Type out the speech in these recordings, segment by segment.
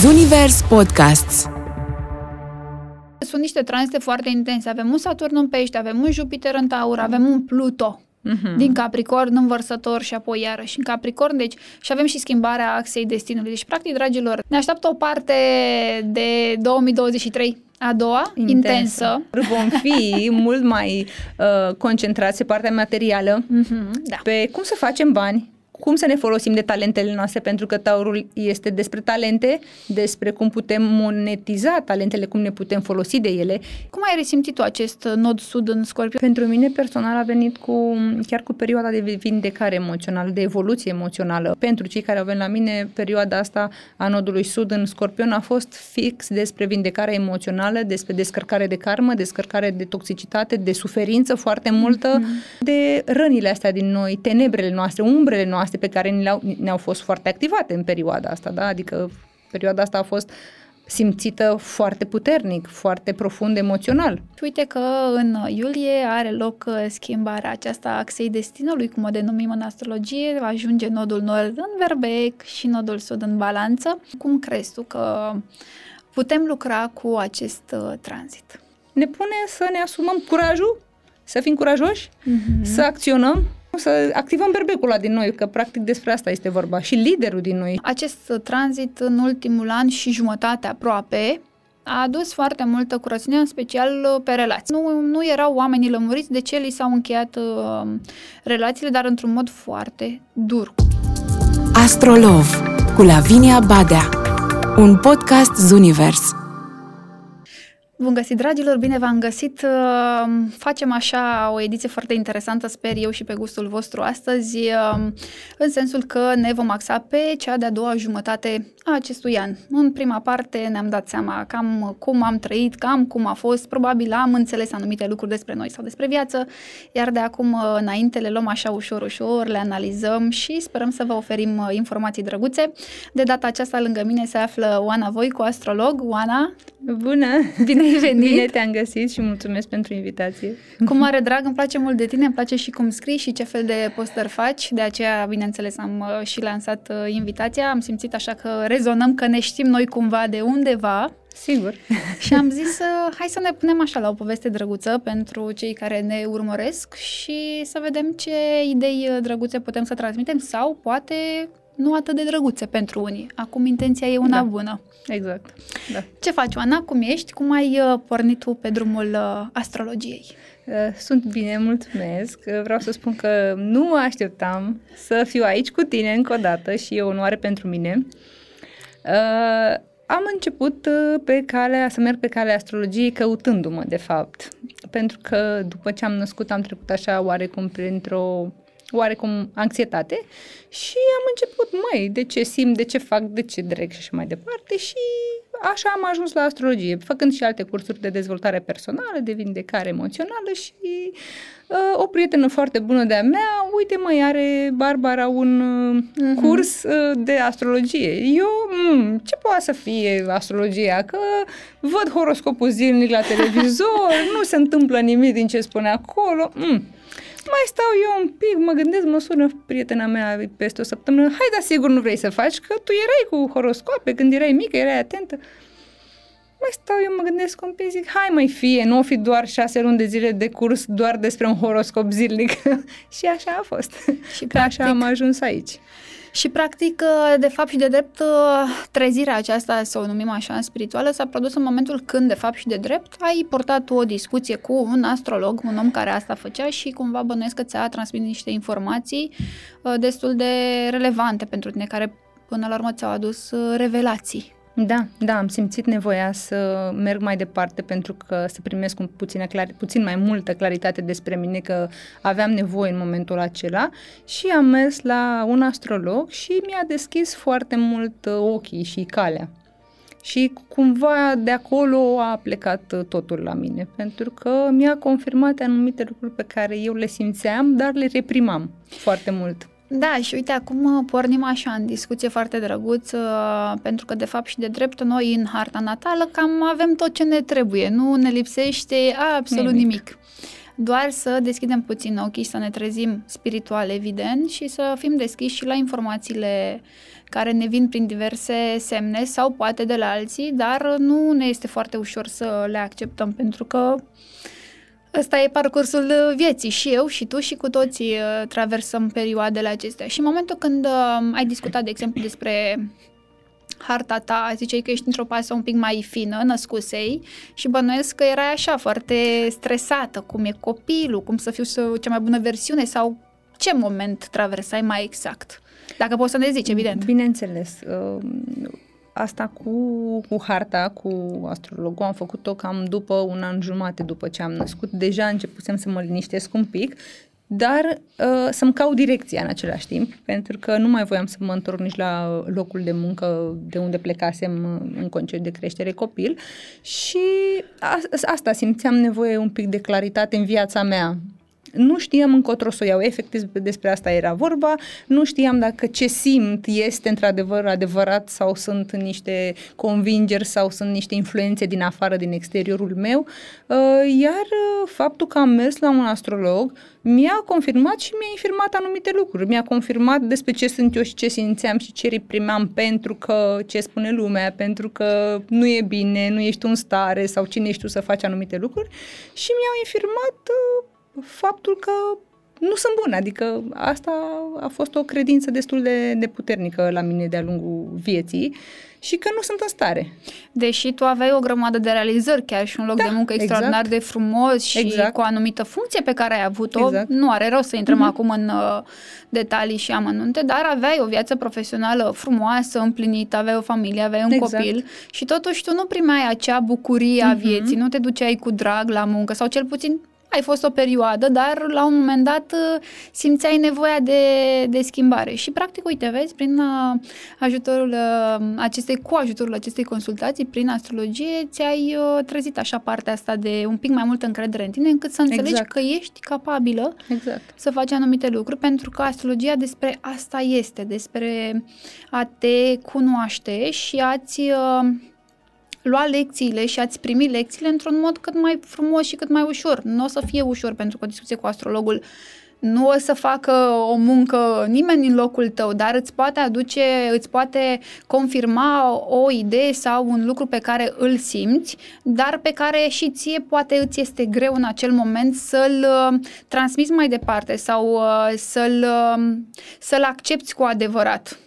Zunivers Podcasts Sunt niște tranzite foarte intense. Avem un Saturn în pește, avem un Jupiter în taur, avem un Pluto Mhm. din Capricorn în vărsător și apoi iarăși în Capricorn, deci și avem și schimbarea axei destinului. Deci, practic, dragilor, ne așteaptă o parte de 2023 a doua, intensă. Vom fi mult mai uh, concentrați pe partea materială, Mhm, da. pe cum să facem bani, cum să ne folosim de talentele noastre, pentru că taurul este despre talente, despre cum putem monetiza talentele, cum ne putem folosi de ele. Cum ai resimțit tu acest nod sud în Scorpion? Pentru mine personal a venit cu chiar cu perioada de vindecare emoțională, de evoluție emoțională. Pentru cei care au venit la mine, perioada asta a nodului sud în Scorpion a fost fix despre vindecare emoțională, despre descărcare de karmă, descărcare de toxicitate, de suferință foarte multă, mm-hmm. de rănile astea din noi, tenebrele noastre, umbrele noastre pe care ne-au, ne-au fost foarte activate în perioada asta, da? Adică perioada asta a fost simțită foarte puternic, foarte profund emoțional. Uite că în iulie are loc uh, schimbarea aceasta a axei destinului, cum o denumim în astrologie, va ajunge nodul nord în verbec și nodul sud în balanță. Cum crezi tu că putem lucra cu acest uh, tranzit? Ne pune să ne asumăm curajul, să fim curajoși, mm-hmm. să acționăm, să activăm berbecul ăla din noi, că practic despre asta este vorba, și liderul din noi. Acest uh, tranzit în ultimul an și jumătate aproape a adus foarte multă curățenie, în special uh, pe relații. Nu, nu erau oamenii lămuriți de ce li s-au încheiat uh, relațiile, dar într-un mod foarte dur. Astrolov cu Lavinia Badea Un podcast Zunivers Bun găsit, dragilor! Bine v-am găsit! Uh, Facem așa o ediție foarte interesantă, sper eu și pe gustul vostru astăzi, uh, în sensul că ne vom axa pe cea de-a doua jumătate a acestui an. În prima parte ne-am dat seama cam cum am trăit, cam cum a fost, probabil am înțeles anumite lucruri despre noi sau despre viață, iar de acum uh, înainte le luăm așa ușor, ușor, le analizăm și sperăm să vă oferim informații drăguțe. De data aceasta lângă mine se află Oana Voicu, astrolog. Oana, Bună! Bine ai venit! Bine te-am găsit și mulțumesc pentru invitație. Cu mare drag, îmi place mult de tine, îmi place și cum scrii și ce fel de postări faci, de aceea, bineînțeles, am uh, și lansat uh, invitația, am simțit așa că rezonăm, că ne știm noi cumva de undeva Sigur. și am zis, uh, hai să ne punem așa la o poveste drăguță pentru cei care ne urmăresc și să vedem ce idei uh, drăguțe putem să transmitem sau poate nu atât de drăguțe pentru unii. Acum intenția e una Da. bună. Exact. Da. Ce faci, Oana? Cum ești? Cum ai uh, pornit tu pe drumul uh, astrologiei? Uh, Sunt bine, mulțumesc. Uh, Vreau să spun că nu mă așteptam să fiu aici cu tine încă o dată și e o onoare pentru mine. Uh, Am început uh, pe calea, să merg pe calea astrologiei căutându-mă, de fapt. Pentru că după ce am născut am trecut așa oarecum printr-o oarecum anxietate și am început, măi, de ce simt, de ce fac, de ce dreg și așa mai departe și așa am ajuns la astrologie, făcând și alte cursuri de dezvoltare personală, de vindecare emoțională și uh, o prietenă foarte bună de-a mea, uite măi, are Barbara un uh, Mhm. curs uh, de astrologie. Eu, mm, ce poate să fie astrologia? Că văd horoscopul zilnic la televizor, nu se întâmplă nimic din ce spune acolo. Mm. Mai stau eu un pic, mă gândesc, mă sună prietena mea peste o săptămână, hai, dar sigur nu vrei să faci, că tu erai cu horoscoape când erai mică, erai atentă. Mai stau eu, mă gândesc un pic, zic, hai mai fie, nu o fi doar șase luni de zile de curs doar despre un horoscop zilnic. și așa a fost. Și Că așa am ajuns aici. Și practic, de fapt și de drept, trezirea aceasta, să o numim așa, spirituală, s-a produs în momentul când, de fapt și de drept, ai portat o discuție cu un astrolog, un om care asta făcea și cumva bănuiesc că ți-a transmis niște informații uh, destul de relevante pentru tine, care până la urmă ți-au adus uh, revelații. Da, da, am simțit nevoia să merg mai departe pentru că să primesc un puțin, clar, puțin mai multă claritate despre mine, că aveam nevoie în momentul acela și am mers la un astrolog și mi-a deschis foarte mult uh, ochii și calea. Și cumva de acolo a plecat uh, totul la mine, pentru că mi-a confirmat anumite lucruri pe care eu le simțeam, dar le reprimam foarte mult. Da, și uite, acum uh, pornim așa în discuție foarte drăguț, uh, pentru că, de fapt, și de drept, noi în harta natală cam avem tot ce ne trebuie, nu ne lipsește absolut nimic. Nimic. Doar să deschidem puțin ochii, să ne trezim spiritual, evident, și să fim deschiși și la informațiile care ne vin prin diverse semne sau poate de la alții, dar nu ne este foarte ușor să le acceptăm pentru că Ăsta e parcursul vieții și eu și tu și cu toții uh, traversăm perioadele acestea. Și în momentul când uh, ai discutat, de exemplu, despre harta ta, ziceai că ești într-o pasă un pic mai fină, născusei, și bănuiesc că erai așa, foarte stresată, cum e copilul, cum să fiu cea mai bună versiune sau ce moment traversai mai exact? Dacă poți să ne zici, evident. Bineînțeles. Uh, asta cu, cu harta, cu astrologul, am făcut-o cam după un an jumate după ce am născut. Deja începusem să mă liniștesc un pic dar uh, să-mi caut direcția în același timp, pentru că nu mai voiam să mă întorc nici la locul de muncă de unde plecasem în concediu de creștere copil. Și a, asta simțeam nevoie un pic de claritate în viața mea, nu știam încotro să o iau, efectiv despre asta era vorba, nu știam dacă ce simt este într-adevăr adevărat sau sunt niște convingeri sau sunt niște influențe din afară, din exteriorul meu, uh, iar uh, faptul că am mers la un astrolog mi-a confirmat și mi-a infirmat anumite lucruri. Mi-a confirmat despre ce sunt eu și ce simțeam și ce reprimeam pentru că ce spune lumea, pentru că nu e bine, nu ești în stare sau cine ești tu să faci anumite lucruri. Și mi-au infirmat uh, faptul că nu sunt bune. Adică asta a fost o credință destul de, de puternică la mine de-a lungul vieții și că nu sunt în stare. Deși tu aveai o grămadă de realizări, chiar și un loc da, de muncă exact. extraordinar exact. de frumos și exact. cu o anumită funcție pe care ai avut-o, exact. nu are rău să intrăm uh-huh. acum în uh, detalii și amănunte, dar aveai o viață profesională frumoasă, împlinită, aveai o familie, aveai un exact. copil și totuși tu nu primeai acea bucurie a uh-huh. vieții, nu te duceai cu drag la muncă sau cel puțin ai fost o perioadă, dar la un moment dat uh, simțeai nevoia de, de schimbare. Și practic, uite, vezi, prin uh, ajutorul uh, acestei, cu ajutorul acestei consultații, prin astrologie, ți-ai trezit așa partea asta de un pic mai multă încredere în tine, încât să înțelegi exact. că ești capabilă exact. să faci anumite lucruri, pentru că astrologia despre asta este, despre a te cunoaște și a-ți lua lecțiile și ați primi lecțiile într-un mod cât mai frumos și cât mai ușor. Nu o să fie ușor pentru că o discuție cu astrologul nu o să facă o muncă nimeni în locul tău, dar îți poate aduce, îți poate confirma o idee sau un lucru pe care îl simți, dar pe care și ție poate îți este greu în acel moment să-l uh, transmiți mai departe sau uh, să-l, uh, să-l accepti cu adevărat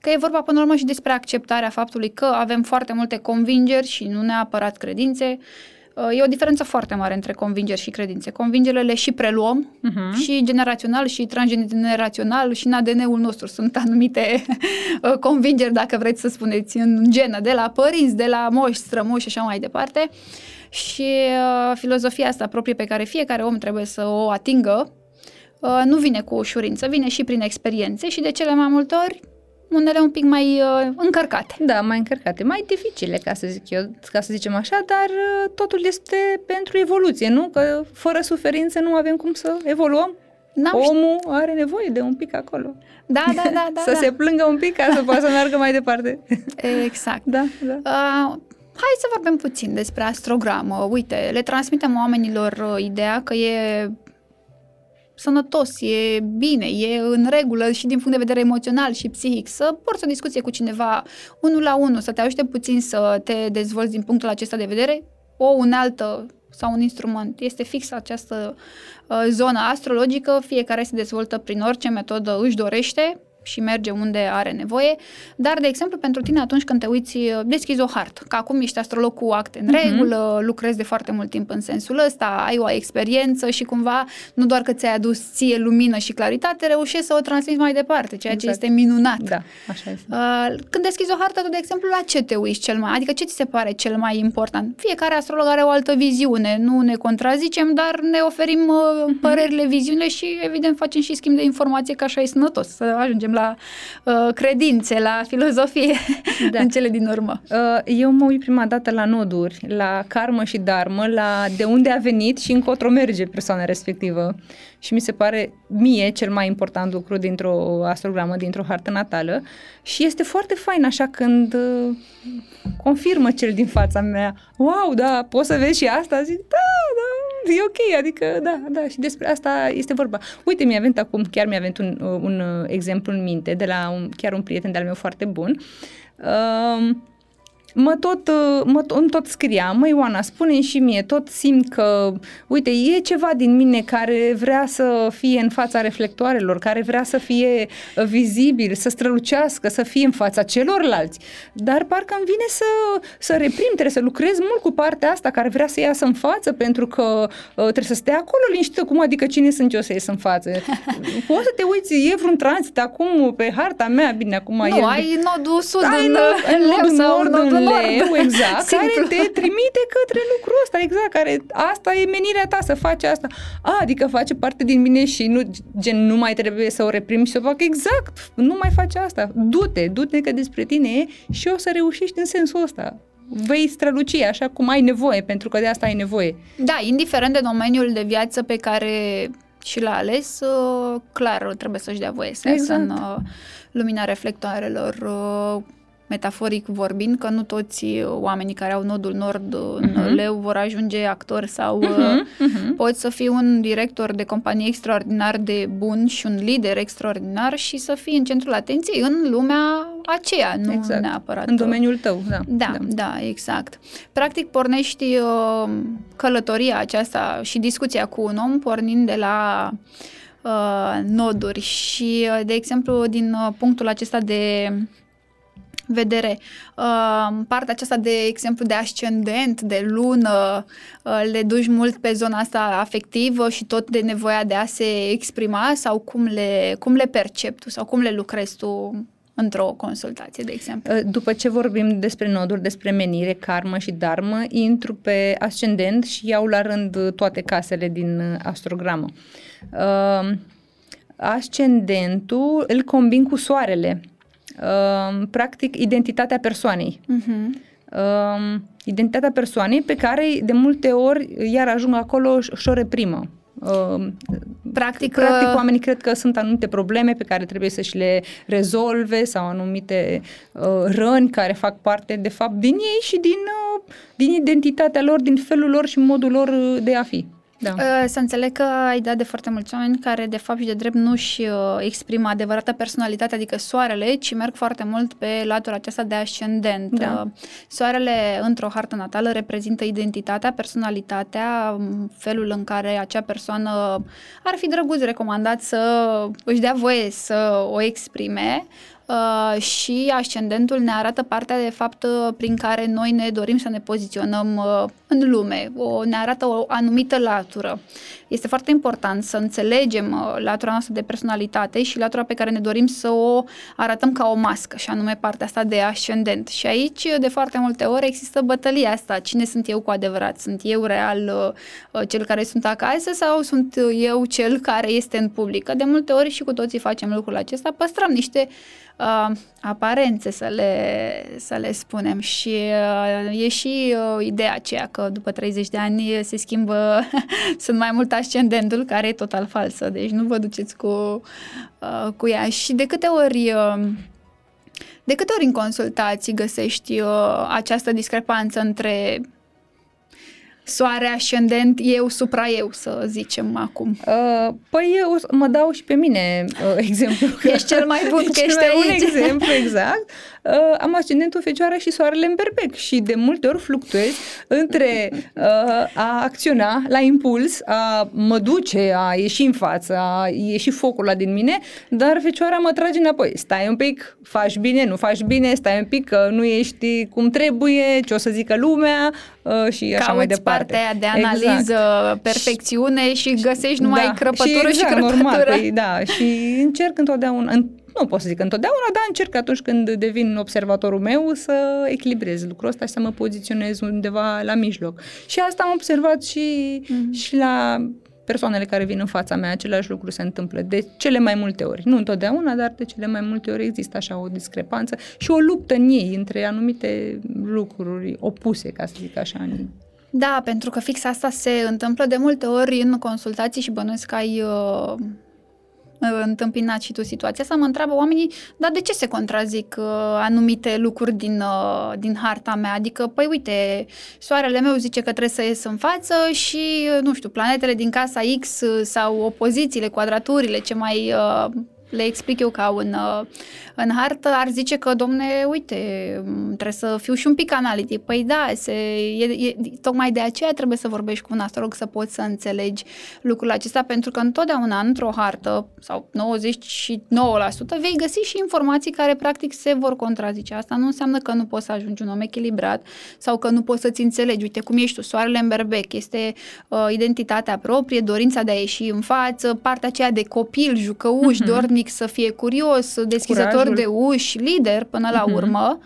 că e vorba până la urmă și despre acceptarea faptului că avem foarte multe convingeri și nu neapărat credințe. Uh, e o diferență foarte mare între convingeri și credințe. Convingerile le și preluăm uh-huh. și generațional și transgenerațional și în ADN-ul nostru sunt anumite uh, convingeri, dacă vreți să spuneți, în genă, de la părinți, de la moși, strămoși și așa mai departe. Și uh, filozofia asta proprie pe care fiecare om trebuie să o atingă uh, nu vine cu ușurință, vine și prin experiențe și de cele mai multe ori unele un pic mai uh, încărcate. Da, mai încărcate, mai dificile, ca să zic eu, ca să zicem așa, dar uh, totul este pentru evoluție, nu? Că fără suferință nu avem cum să evoluăm. N-am Omul ști... are nevoie de un pic acolo. Da, da, da. da să da. se plângă un pic ca să poată să meargă mai departe. Exact. Da, da. Uh, hai să vorbim puțin despre astrogramă. Uite, le transmitem oamenilor uh, ideea că e sănătos, e bine, e în regulă și din punct de vedere emoțional și psihic, să porți o discuție cu cineva unul la unul, să te ajute puțin să te dezvolți din punctul acesta de vedere, o unealtă sau un instrument. Este fix această uh, zonă astrologică, fiecare se dezvoltă prin orice metodă își dorește, și merge unde are nevoie, dar, de exemplu, pentru tine atunci când te uiți, deschizi o hartă, că acum ești astrolog cu acte în uh-huh. regulă, lucrezi de foarte mult timp în sensul ăsta, ai o experiență și cumva nu doar că ți-ai adus ție lumină și claritate, reușești să o transmiți mai departe, ceea exact. ce este minunat. Da, așa este. Uh, când deschizi o hartă, tu, de exemplu, la ce te uiți cel mai, adică ce ți se pare cel mai important? Fiecare astrolog are o altă viziune, nu ne contrazicem, dar ne oferim uh, uh-huh. părerile, viziunile și, evident, facem și schimb de informație, că așa e sănătos, să ajungem ajungem la uh, credințe, la filozofie da. în cele din urmă. Uh, eu mă uit prima dată la noduri, la karmă și dharmă, la de unde a venit și încotro merge persoana respectivă. Și mi se pare mie cel mai important lucru dintr-o astrogramă, dintr-o hartă natală. Și este foarte fain așa când uh, confirmă cel din fața mea. Wow, da, poți să vezi și asta? Zic, da, da, e ok, adică da, da, și despre asta este vorba. Uite, mi-a venit acum, chiar mi-a venit un, un exemplu în minte de la un, chiar un prieten de-al meu foarte bun. Uh, mă tot, uh, mă, îmi tot scria, măi Ioana, spune și mie, tot simt că, uite, e ceva din mine care vrea să fie în fața reflectoarelor, care vrea să fie uh, vizibil, să strălucească, să fie în fața celorlalți, dar parcă îmi vine să, să reprim, trebuie să lucrez mult cu partea asta care vrea să iasă în față pentru că uh, trebuie să stea acolo liniștită, cum adică cine sunt eu să ies în față? Poți să te uiți, e vreun tranzit acum pe harta mea, bine, acum nu, e... ai nodul sud ai în, nod- în, nodul sau nord nodul în nord. Leu, exact, care Simplu. te trimite către lucrul ăsta, exact, care asta e menirea ta să faci asta. A, adică face parte din mine și nu, gen, nu mai trebuie să o reprim și să o fac exact, nu mai faci asta. Du-te, du-te că despre tine e și o să reușești în sensul ăsta. Vei străluci așa cum ai nevoie, pentru că de asta ai nevoie. Da, indiferent de domeniul de viață pe care și l-a ales, uh, clar trebuie să-și dea voie să iasă Exact. în uh, lumina reflectoarelor, uh, metaforic vorbind, că nu toți uh, oamenii care au nodul nord uh, în Mhm. leu vor ajunge actori sau uh, Mhm. poți să fii un director de companie extraordinar de bun și un lider extraordinar și să fii în centrul atenției în lumea aceea, nu Exact. neapărat În domeniul tău, da. da, da, da, exact. Practic pornești uh, călătoria aceasta și discuția cu un om pornind de la uh, noduri și, uh, de exemplu, din uh, punctul acesta de vedere, uh, partea aceasta de exemplu de ascendent, de lună, uh, le duci mult pe zona asta afectivă și tot de nevoia de a se exprima sau cum le, cum le percepi tu sau cum le lucrezi tu într-o consultație, de exemplu. După ce vorbim despre noduri, despre menire, karmă și dharmă, intru pe ascendent și iau la rând toate casele din astrogramă. Uh, ascendentul îl combin cu soarele. Uh, practic, identitatea persoanei. Uh-huh. Uh, identitatea persoanei pe care de multe ori iar ajung acolo și o reprimă. Uh, Practic, Practic, uh, oamenii cred că sunt anumite probleme pe care trebuie să și le rezolve sau anumite uh, răni care fac parte, de fapt, din ei și din, uh, din identitatea lor, din felul lor și modul lor uh, de a fi. Da. Uh, Să înțeleg că ai dat de foarte mulți oameni care, de fapt și de drept, nu-și uh, exprimă adevărata personalitate, adică soarele, ci merg foarte mult pe latura aceasta de ascendent. Da. Uh, Soarele, într-o hartă natală, reprezintă identitatea, personalitatea, m, felul în care acea persoană ar fi drăguț recomandat să își dea voie să o exprime. Uh, și ascendentul ne arată partea de fapt uh, prin care noi ne dorim să ne poziționăm uh, în lume, o, ne arată o anumită latură. Este foarte important să înțelegem uh, latura noastră de personalitate și latura pe care ne dorim să o arătăm ca o mască, și anume partea asta de ascendent. Și aici, de foarte multe ori, există bătălia asta. Cine sunt eu cu adevărat? Sunt eu real uh, cel care sunt acasă sau sunt eu cel care este în public? Că de multe ori și cu toții facem lucrul acesta, păstrăm niște uh, aparențe, să le, să le spunem. Și uh, e și uh, ideea aceea că după 30 de ani se schimbă, sunt mai mult ascendentul, care e total falsă, deci nu vă duceți cu, uh, cu ea. Și de câte ori... Uh, de câte ori în consultații găsești uh, această discrepanță între soare ascendent, eu supra eu, să zicem acum. Uh, păi eu o să- mă dau și pe mine uh, exemplu. că- Ești cel mai bun că cel ești mai bun aici. exemplu, exact. Uh, am ascendentul fecioară și soarele în berbec și de multe ori fluctuez între uh, a acționa la impuls, a mă duce, a ieși în față, a ieși focul ăla din mine, dar fecioara mă trage înapoi. Stai un pic, faci bine, nu faci bine, stai un pic că nu ești cum trebuie, ce o să zică lumea uh, și așa Cauți mai departe. partea aia de analiză, Exact. perfecțiune și găsești numai Da, crăpătură și, exact, crăpătură. normal, păi, da, și încerc întotdeauna, în, nu pot să zic întotdeauna, dar încerc atunci când devin observatorul meu să echilibrez lucrul ăsta și să mă poziționez undeva la mijloc. Și asta am observat și, Mhm. și la persoanele care vin în fața mea, același lucru se întâmplă de cele mai multe ori. Nu întotdeauna, dar de cele mai multe ori există așa o discrepanță și o luptă în ei între anumite lucruri opuse, ca să zic așa, în Da, pentru că fix asta se întâmplă de multe ori în consultații și bănuiesc că ai uh, întâmpinat și tu situația asta, mă întreabă oamenii, dar de ce se contrazic uh, anumite lucruri din, uh, din harta mea? Adică, păi uite, soarele meu zice că trebuie să ies în față și, uh, nu știu, planetele din casa X uh, sau opozițiile, quadraturile, ce mai uh, le explic eu ca în, uh, în hartă, ar zice că, domne, uite, trebuie să fiu și un pic analitic. Păi da, se, e, e, tocmai de aceea trebuie să vorbești cu un astrolog să poți să înțelegi lucrul acesta, pentru că întotdeauna într-o hartă, sau 99%, vei găsi și informații care practic se vor contrazice. Asta nu înseamnă că nu poți să ajungi un om echilibrat sau că nu poți să-ți înțelegi. Uite cum ești tu, soarele în berbec, este uh, identitatea proprie, dorința de a ieși în față, partea aceea de copil, jucăuș, uh-huh. dornic, să fie curios, deschizător Curajul. de uși, lider până la uh-huh. urmă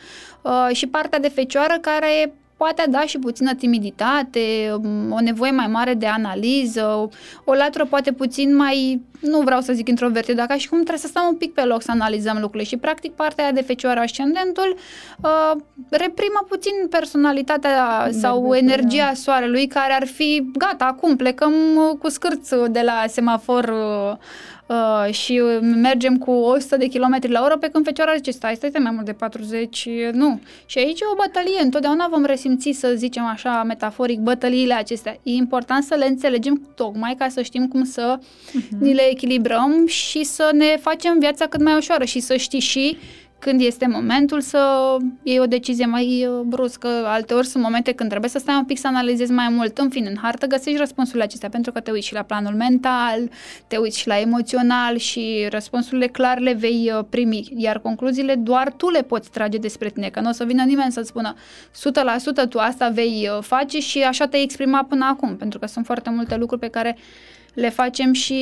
uh, și partea de fecioară care poate da și puțină timiditate, um, o nevoie mai mare de analiză, o latură poate puțin mai, nu vreau să zic introvertit, dar ca și cum trebuie să stăm un pic pe loc să analizăm lucrurile și practic partea aia de fecioară ascendentul uh, reprimă puțin personalitatea de sau de energia da. soarelui care ar fi gata, acum plecăm uh, cu scârț de la semafor uh, uh, și mergem cu 100 de km la oră, pe când fecioara zice, stai, stai, stai mai mult de 40, nu. Și aici e o bătălie, întotdeauna vom resimți, să zicem așa, metaforic, bătăliile acestea. E important să le înțelegem tocmai ca să știm cum să uh-huh. ni le echilibrăm și să ne facem viața cât mai ușoară și să știi și când este momentul să iei o decizie mai uh, bruscă, alteori sunt momente când trebuie să stai un pic să analizezi mai mult. În fine, în hartă găsești răspunsurile acestea pentru că te uiți și la planul mental, te uiți și la emoțional și răspunsurile clar le vei uh, primi, iar concluziile doar tu le poți trage despre tine, că nu o să vină nimeni să-ți spună 100% tu asta vei uh, face și așa te-ai exprimat până acum, pentru că sunt foarte multe lucruri pe care le facem și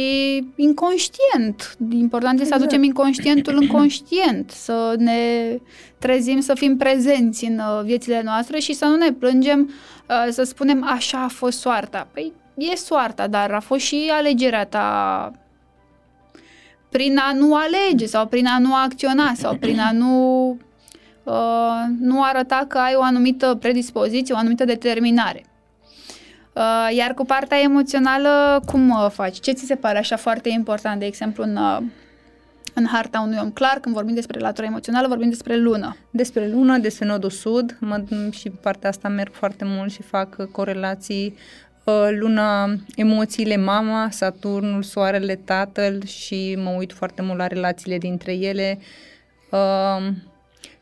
inconștient. Important este exact. să aducem inconștientul în conștient, să ne trezim, să fim prezenți în uh, viețile noastre și să nu ne plângem, uh, să spunem așa a fost soarta. Păi e soarta, dar a fost și alegerea ta prin a nu alege sau prin a nu acționa sau prin a nu, uh, nu arăta că ai o anumită predispoziție, o anumită determinare. Uh, iar cu partea emoțională, cum uh, faci? Ce ți se pare așa foarte important, de exemplu, în, uh, în harta unui om clar, când vorbim despre latura emoțională, vorbim despre lună. Despre lună, despre nodul sud, mă, și partea asta merg foarte mult și fac corelații luna, emoțiile mama, Saturnul, soarele, tatăl și mă uit foarte mult la relațiile dintre ele.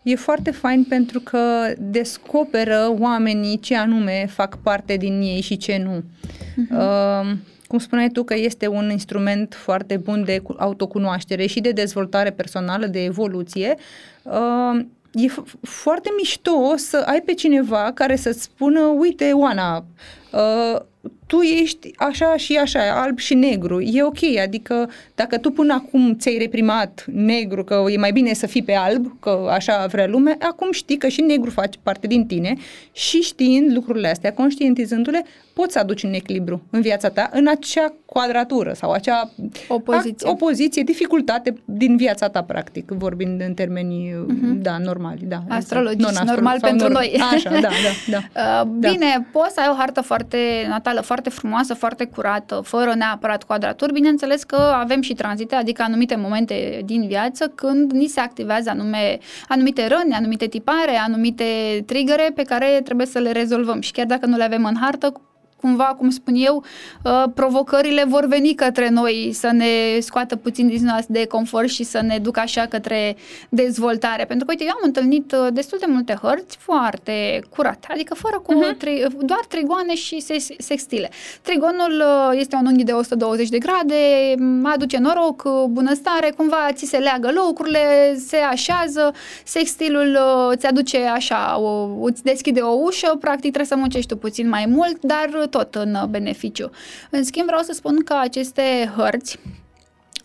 E foarte fain pentru că descoperă oamenii ce anume fac parte din ei și ce nu. Uh-huh. Uh, cum spuneai tu că este un instrument foarte bun de autocunoaștere și de dezvoltare personală, de evoluție, uh, e f- foarte mișto să ai pe cineva care să-ți spună, uite, Oana, uh, tu ești așa și așa, alb și negru. E ok, adică dacă tu până acum ți-ai reprimat negru, că e mai bine să fii pe alb, că așa vrea lumea, acum știi că și negru face parte din tine și știind lucrurile astea, conștientizându-le, poți să aduci un echilibru în viața ta, în acea quadratură sau acea opoziție, opoziție dificultate din viața ta, practic, vorbind în termenii, uh-huh. da, normali. Da, Astrologici, normal pentru nor- noi. Așa, da, da, da. Uh, bine, da. poți să ai o hartă foarte natală, foarte frumoasă, foarte curată, fără neapărat quadraturi. Bineînțeles că avem și tranzite, adică anumite momente din viață când ni se activează anume, anumite răni, anumite tipare, anumite trigere pe care trebuie să le rezolvăm. Și chiar dacă nu le avem în hartă, cumva, cum spun eu, uh, provocările vor veni către noi să ne scoată puțin din zona de confort și să ne ducă așa către dezvoltare. Pentru că, uite, eu am întâlnit uh, destul de multe hărți foarte curate, adică fără cu uh-huh. tri, doar trigoane și sextile. Trigonul uh, este un unghi de 120 de grade, aduce noroc, bunăstare, cumva ți se leagă lucrurile, se așează, sextilul îți aduce așa, o, îți deschide o ușă, practic trebuie să muncești tu puțin mai mult, dar tot în beneficiu. În schimb, vreau să spun că aceste hărți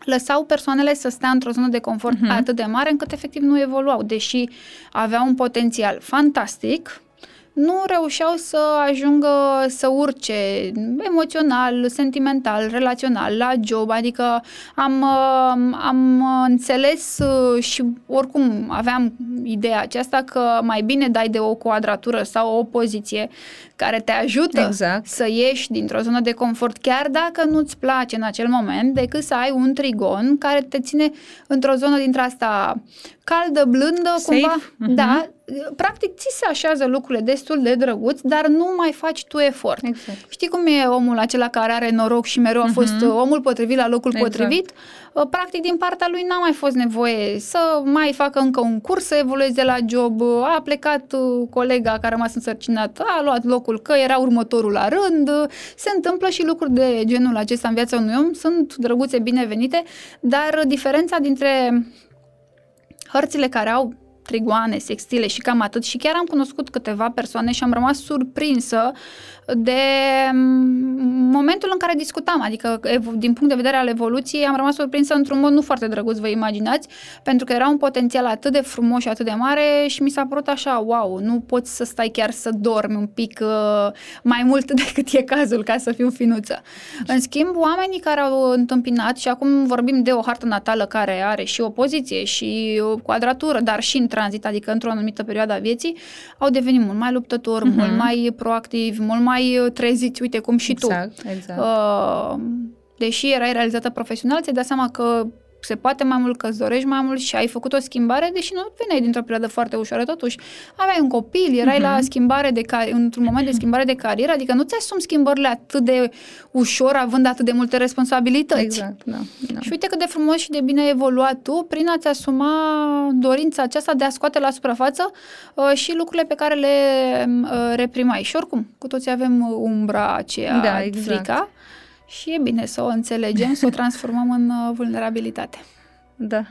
lăsau persoanele să stea într-o zonă de confort uh-huh. atât de mare încât efectiv nu evoluau, deși aveau un potențial fantastic, nu reușeau să ajungă să urce emoțional, sentimental, relațional la job, adică am, uh, am înțeles uh, și oricum aveam ideea aceasta că mai bine dai de o quadratură sau o poziție care te ajută Exact. să ieși dintr-o zonă de confort, chiar dacă nu-ți place în acel moment, decât să ai un trigon care te ține într-o zonă dintre asta caldă, blândă, Safe. cumva. Mhm. Da, practic ți se așează lucrurile destul de drăguț, dar nu mai faci tu efort. Exact. Știi cum e omul acela care are noroc și mereu a fost uh, omul potrivit la locul Exact. potrivit? Uh, Practic, din partea lui n-a mai fost nevoie să mai facă încă un curs, să evolueze la job. Uh, A plecat uh, colega care a rămas însărcinat, a luat locul că era următorul la rând. Uh, Se întâmplă și lucruri de genul acesta în viața unui om. Sunt drăguțe, binevenite, dar uh, diferența dintre hărțile care au trigoane, sextile și cam atât. Și chiar am cunoscut câteva persoane și am rămas surprinsă de mm, momentul în care discutam, adică evo- din punct de vedere al evoluției am rămas surprinsă într-un mod nu foarte drăguț, vă imaginați, pentru că era un potențial atât de frumos și atât de mare și mi s-a părut așa, wow, nu poți să stai chiar să dormi un pic uh, mai mult decât e cazul ca să fiu finuță. În schimb, oamenii care au întâmpinat și acum vorbim de o hartă natală care are și o poziție și o quadratură, dar și în tranzit, adică într-o anumită perioadă a vieții, au devenit mult mai luptători, Mhm. mult mai proactivi, mult mai uh, treziți, uite cum și tu. Exact, exact. Uh, deși erai realizată profesional, ți-ai dat seama că se poate mai mult, că îți dorești mai mult și ai făcut o schimbare, deși nu veneai dintr-o perioadă foarte ușoară, totuși aveai un copil, erai uh-huh. la schimbare de car- într-un moment de schimbare de carieră, adică nu ți-asumi schimbările atât de ușor, având atât de multe responsabilități. Exact, da. da. Și uite cât de frumos și de bine ai evoluat tu prin a-ți asuma dorința aceasta de a scoate la suprafață uh, și lucrurile pe care le uh, reprimai. Și oricum, cu toții avem umbra aceea, Da, exact. frica, și e bine să o înțelegem, să o transformăm în uh, vulnerabilitate. Da.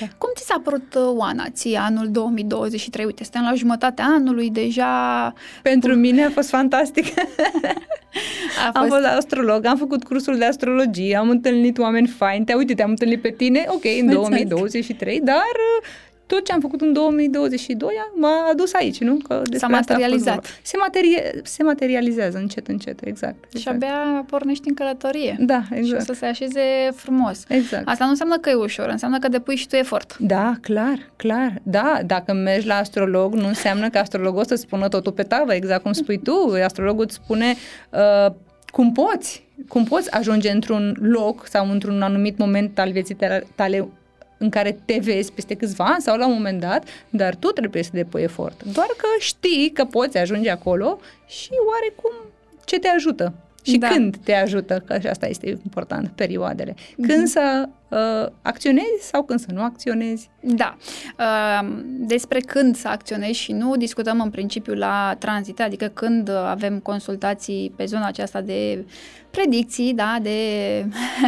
Da. Cum ți s-a părut, uh, Oana, ție anul 2023? Uite, suntem la jumătatea anului, deja Pentru mine a fost fantastic. a Am fost astrolog, am făcut cursul de astrologie, am întâlnit oameni faini. Te uite, te-am întâlnit pe tine, ok, în Exact. 2023, dar uh, tot ce am făcut în 2022 m-a adus aici, nu? Că despre asta a fost materializat. vorba. Se, materie, se materializează încet, încet, exact. și exact. abia pornești în călătorie. Da, Și o exact. să se așeze frumos. Exact. Asta nu înseamnă că e ușor, înseamnă că depui și tu efort. Da, clar, clar. Da, dacă mergi la astrolog, nu înseamnă că astrologul o să spună totul pe tavă, exact cum spui tu. Astrologul îți spune uh, cum poți, cum poți ajunge într-un loc sau într-un anumit moment al vieții tale, tale în care te vezi peste câțiva ani sau la un moment dat, dar tu trebuie să depui efort. Doar că știi că poți ajunge acolo și oarecum ce te ajută. Și Da. când te ajută, că și asta este important, perioadele. Când să uh, acționezi sau când să nu acționezi. Da. Uh, Despre când să acționezi și nu discutăm în principiu la tranzit, adică când uh, avem consultații pe zona aceasta de predicții, da, de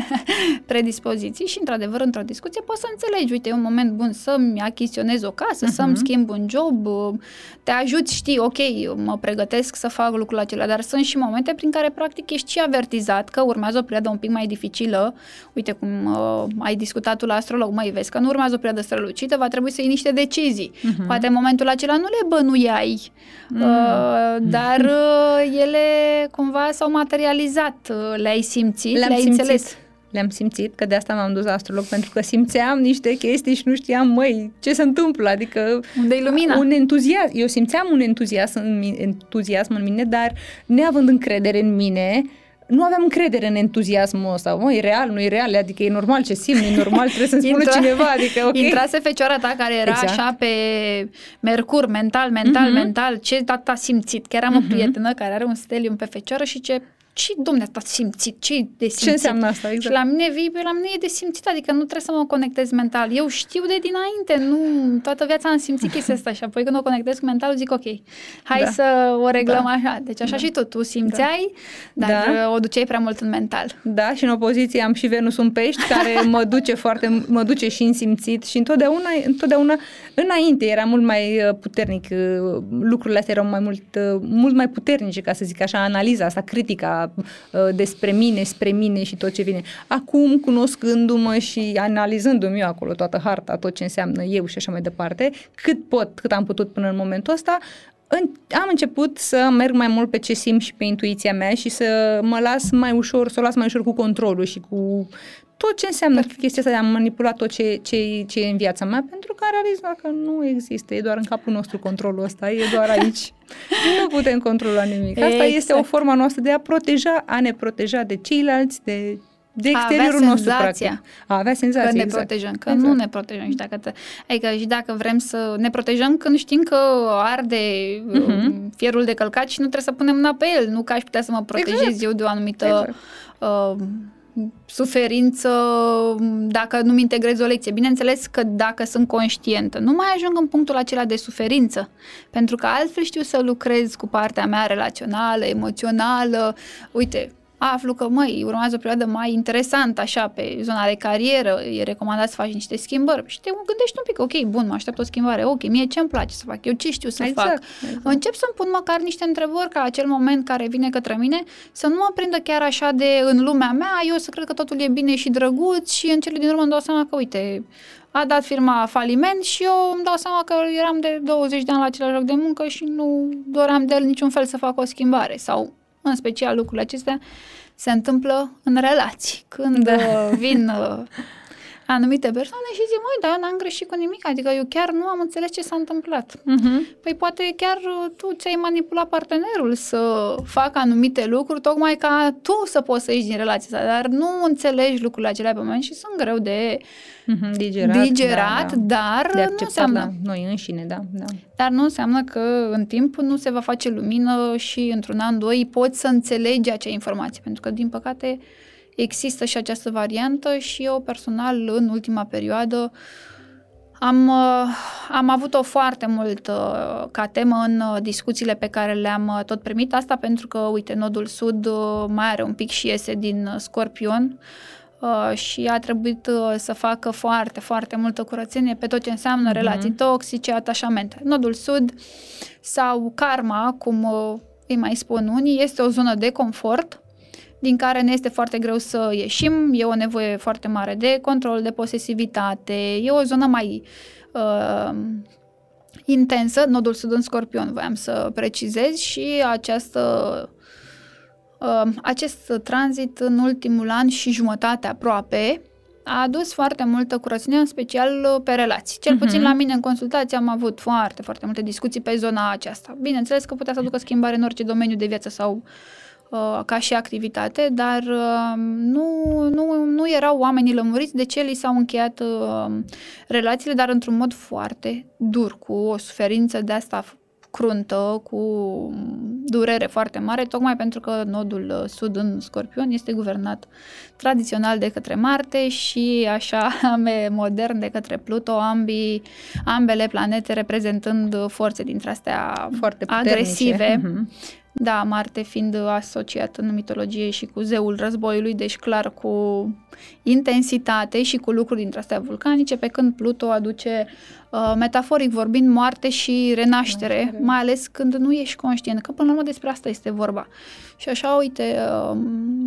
predispoziții și într-adevăr într-o discuție poți să înțelegi, uite, e un moment bun să-mi achiziționez o casă, uh-huh. să-mi schimb un job, uh, te ajuți, știi, ok, mă pregătesc să fac lucrul acela, dar sunt și momente prin care practic ești și avertizat că urmează o perioadă un pic mai dificilă, uite cum uh, ai discutat tu la astrolog, măi, vezi că nu urmează o perioadă strălucită, va trebui să iei niște decizii. Uh-huh. Poate în momentul acela nu le bănuiai, uh, dar uh, ele cumva s-au materializat, uh, le-ai simțit, Le-am le-ai simțit. înțeles. Le-am simțit, că de asta m-am dus la astrolog, pentru că simțeam niște chestii și nu știam, măi, ce se întâmplă, adică... Unde-i lumina? Un entuziasm, eu simțeam un entuziasm în, mine, entuziasm în mine, dar neavând încredere în mine, nu aveam încredere în entuziasmul ăsta. Mă, e real, nu e real, adică e normal ce simt, e normal, trebuie să-mi spună Intra- cineva, adică ok. Intrase fecioara ta care era Exact. așa pe mercur, mental, mental, Mhm. mental, ce tata a simțit? Că eram o prietenă care are un stelium pe fecioară și ce ce domne asta simțit? ce de simțit? Ce înseamnă asta, Și exact? la mine vii, pe la mine e de simțit, adică nu trebuie să mă conectez mental. Eu știu de dinainte, nu, toată viața am simțit chestia asta și apoi când o conectez cu mentalul zic ok, hai Da. să o reglăm așa. Deci așa și tu, tu simțeai, dar Da. o duceai prea mult în mental. Da, și în opoziție am și Venus în pești, care mă duce foarte, mă duce și în simțit și întotdeauna, întotdeauna înainte era mult mai uh, puternic, uh, lucrurile astea erau mai mult, uh, mult mai puternice, ca să zic așa, analiza asta, critica uh, despre mine, spre mine și tot ce vine. Acum, cunoscându-mă și analizându-mi eu acolo toată harta, tot ce înseamnă eu și așa mai departe, cât pot, cât am putut până în momentul ăsta, în, am început să merg mai mult pe ce simt și pe intuiția mea și să mă las mai ușor, să o las mai ușor cu controlul și cu tot ce înseamnă chestia asta de a manipula tot ce, ce, ce e în viața mea, pentru că am realizat că nu există, e doar în capul nostru controlul ăsta, e doar aici. nu putem controla nimic. Asta exact. este o formă noastră de a proteja, a ne proteja de ceilalți, de de exteriorul a nostru, practic. A avea senzația, că ne exact. protejăm, că exact. nu ne protejăm. Și dacă, te, adică și dacă vrem să ne protejăm când știm că arde uh-huh. fierul de călcat și nu trebuie să punem mâna pe el, nu că aș putea să mă protejez exact. eu de o anumită exact. uh, suferință dacă nu-mi integrez o lecție. Bineînțeles că dacă sunt conștientă, nu mai ajung în punctul acela de suferință, pentru că altfel știu să lucrez cu partea mea relațională, emoțională. Uite, aflu că, măi, urmează o perioadă mai interesantă, așa, pe zona de carieră, e recomandat să faci niște schimbări și te gândești un pic, ok, bun, mă aștept o schimbare, ok, mie ce îmi place să fac, eu ce știu să exact, fac. Exact. Încep să-mi pun măcar niște întrebări ca acel moment care vine către mine să nu mă prindă chiar așa de în lumea mea, eu să cred că totul e bine și drăguț și în cele din urmă îmi dau seama că, uite, a dat firma faliment și eu îmi dau seama că eram de 20 de ani la același loc de muncă și nu doream de el niciun fel să fac o schimbare sau în special lucrurile acestea se întâmplă în relații. Când da. Uh, vin uh, anumite persoane și zic, măi, dar eu n-am greșit cu nimic, adică eu chiar nu am înțeles ce s-a întâmplat. Uh-huh. Păi poate chiar uh, tu ți-ai manipulat partenerul să facă anumite lucruri, tocmai ca tu să poți să ieși din relația asta, dar nu înțelegi lucrurile acelea pe moment și sunt greu de uh-huh, digerat, digerat da, da. dar de nu înseamnă... La noi înșine, da, da. Dar nu înseamnă că în timp nu se va face lumină și într-un an, doi poți să înțelegi acea informație, pentru că, din păcate, există și această variantă și eu personal în ultima perioadă am, uh, am avut-o foarte mult uh, ca temă în uh, discuțiile pe care le-am tot primit. Asta pentru că, uite, Nodul Sud mai are un pic și iese din Scorpion și a trebuit să facă foarte, foarte multă curățenie pe tot ce înseamnă uh-huh. relații toxice, atașamente. Nodul Sud sau karma, cum îi mai spun unii, este o zonă de confort din care ne este foarte greu să ieșim, e o nevoie foarte mare de control, de posesivitate, e o zonă mai uh, intensă, nodul sud în scorpion, voiam să precizez și această uh, acest tranzit în ultimul an și jumătate aproape a adus foarte multă curățenie, în special pe relații. Cel puțin uh-huh. la mine în consultație am avut foarte, foarte multe discuții pe zona aceasta. Bineînțeles că putea să aducă schimbare în orice domeniu de viață sau Uh, ca și activitate, dar uh, nu, nu, nu erau oamenii lămuriți de ce li s-au încheiat uh, relațiile, dar într-un mod foarte dur, cu o suferință de asta cruntă, cu durere foarte mare, tocmai pentru că nodul sud în Scorpion este guvernat tradițional de către Marte și așa modern de către Pluto, ambii, ambele planete reprezentând forțe dintre astea foarte agresive. Mm-hmm da, Marte fiind asociat în mitologie și cu zeul războiului, deci clar cu intensitate și cu lucruri dintre astea vulcanice, pe când Pluto aduce, uh, metaforic vorbind, moarte și renaștere, renaștere, mai ales când nu ești conștient, că până la urmă despre asta este vorba. Și așa, uite, uh,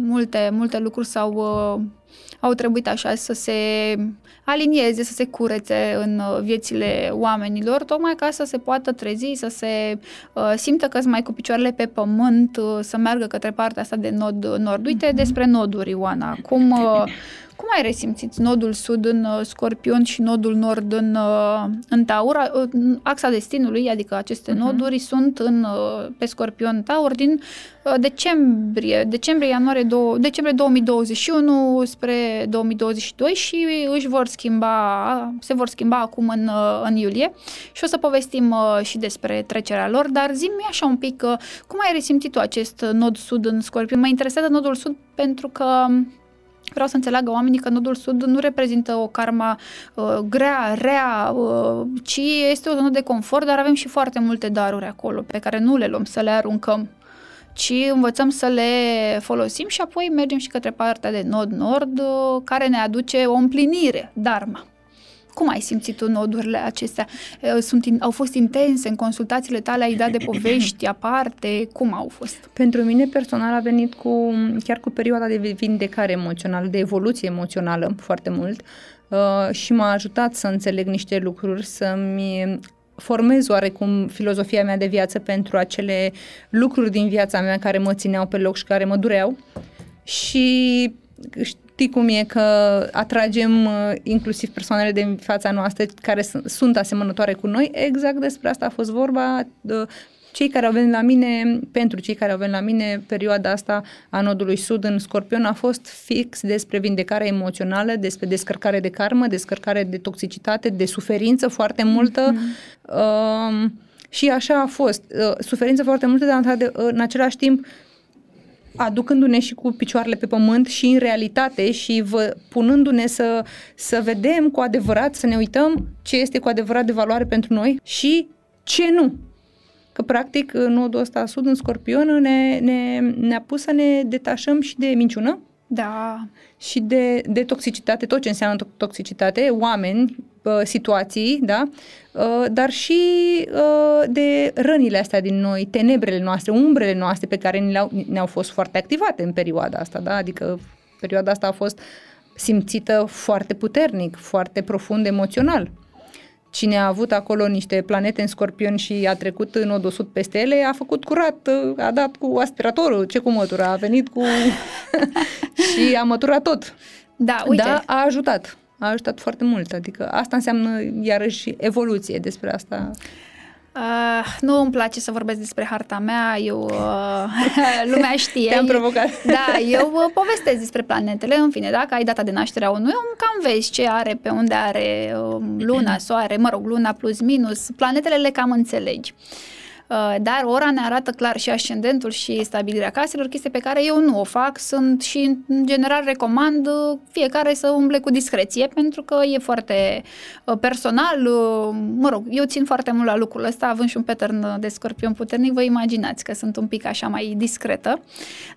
multe, multe lucruri s-au uh, au trebuit așa să se alinieze, să se curețe în uh, viețile oamenilor, tocmai ca să se poată trezi, să se uh, simtă că sunt mai cu picioarele pe pământ, uh, să meargă către partea asta de nod nord. Uite mm-hmm. despre noduri, Ioana. Cum, uh, cum ai resimțit nodul sud în uh, Scorpion și nodul nord în, uh, în Taur? Uh, axa destinului, adică aceste uh-huh. noduri, sunt în, pe Scorpion Taur din decembrie, decembrie, ianuarie, do, decembrie 2021 spre 2022 și își vor schimba, se vor schimba acum în, în iulie și o să povestim și despre trecerea lor, dar zi-mi așa un pic cum ai resimțit tu acest nod sud în Scorpion? Mă interesează nodul sud pentru că Vreau să înțeleagă oamenii că nodul sud nu reprezintă o karma uh, grea, rea, uh, ci este o zonă de confort, dar avem și foarte multe daruri acolo pe care nu le luăm să le aruncăm ci învățăm să le folosim și apoi mergem și către partea de nod-nord, uh, care ne aduce o împlinire, dharma. Cum ai simțit tu nodurile acestea? Sunt, au fost intense în consultațiile tale? Ai dat de povești aparte? Cum au fost? Pentru mine personal a venit cu chiar cu perioada de vindecare emoțională, de evoluție emoțională foarte mult uh, și m-a ajutat să înțeleg niște lucruri, să-mi formez oarecum filozofia mea de viață pentru acele lucruri din viața mea care mă țineau pe loc și care mă dureau. Și știi cum e că atragem uh, inclusiv persoanele din fața noastră care sunt asemănătoare cu noi. Exact despre asta a fost vorba. Cei care au venit la mine, pentru cei care au venit la mine, perioada asta a nodului sud în Scorpion a fost fix despre vindecare emoțională, despre descărcare de karmă, descărcare de toxicitate, de suferință foarte multă. Mm-hmm. Uh, și așa a fost. Uh, suferință foarte multă, dar în același timp aducându-ne și cu picioarele pe pământ și în realitate și vă, punându-ne să, să vedem cu adevărat, să ne uităm ce este cu adevărat de valoare pentru noi și ce nu. Că, practic, nodul ăsta sud în scorpion ne, ne, ne-a pus să ne detașăm și de minciună, da. Și de, de toxicitate, tot ce înseamnă toxicitate, oameni, situații, da? dar și de rănile astea din noi, tenebrele noastre, umbrele noastre pe care ne-au, ne-au fost foarte activate în perioada asta, da? adică perioada asta a fost simțită foarte puternic, foarte profund emoțional. Cine a avut acolo niște planete în scorpion și a trecut în nodul sud peste ele, a făcut curat, a dat cu aspiratorul, ce cu mătura, a venit cu... și a măturat tot. Da, uite. Da, a ajutat a ajutat foarte mult. Adică asta înseamnă iarăși evoluție despre asta. Uh, nu îmi place să vorbesc despre harta mea, eu, uh, lumea știe. Te-am provocat. Da, eu uh, povestesc despre planetele, în fine, dacă ai data de naștere a unui om, cam vezi ce are, pe unde are uh, luna, soare, mă rog, luna plus minus, planetele le cam înțelegi. Uh, Uh, dar ora ne arată clar și ascendentul și stabilirea caselor, chestii pe care eu nu o fac, sunt și în general recomand uh, fiecare să umble cu discreție, pentru că e foarte uh, personal, mă rog, eu țin foarte mult la lucrul ăsta, având și un pattern de scorpion puternic, vă imaginați că sunt un pic așa mai discretă,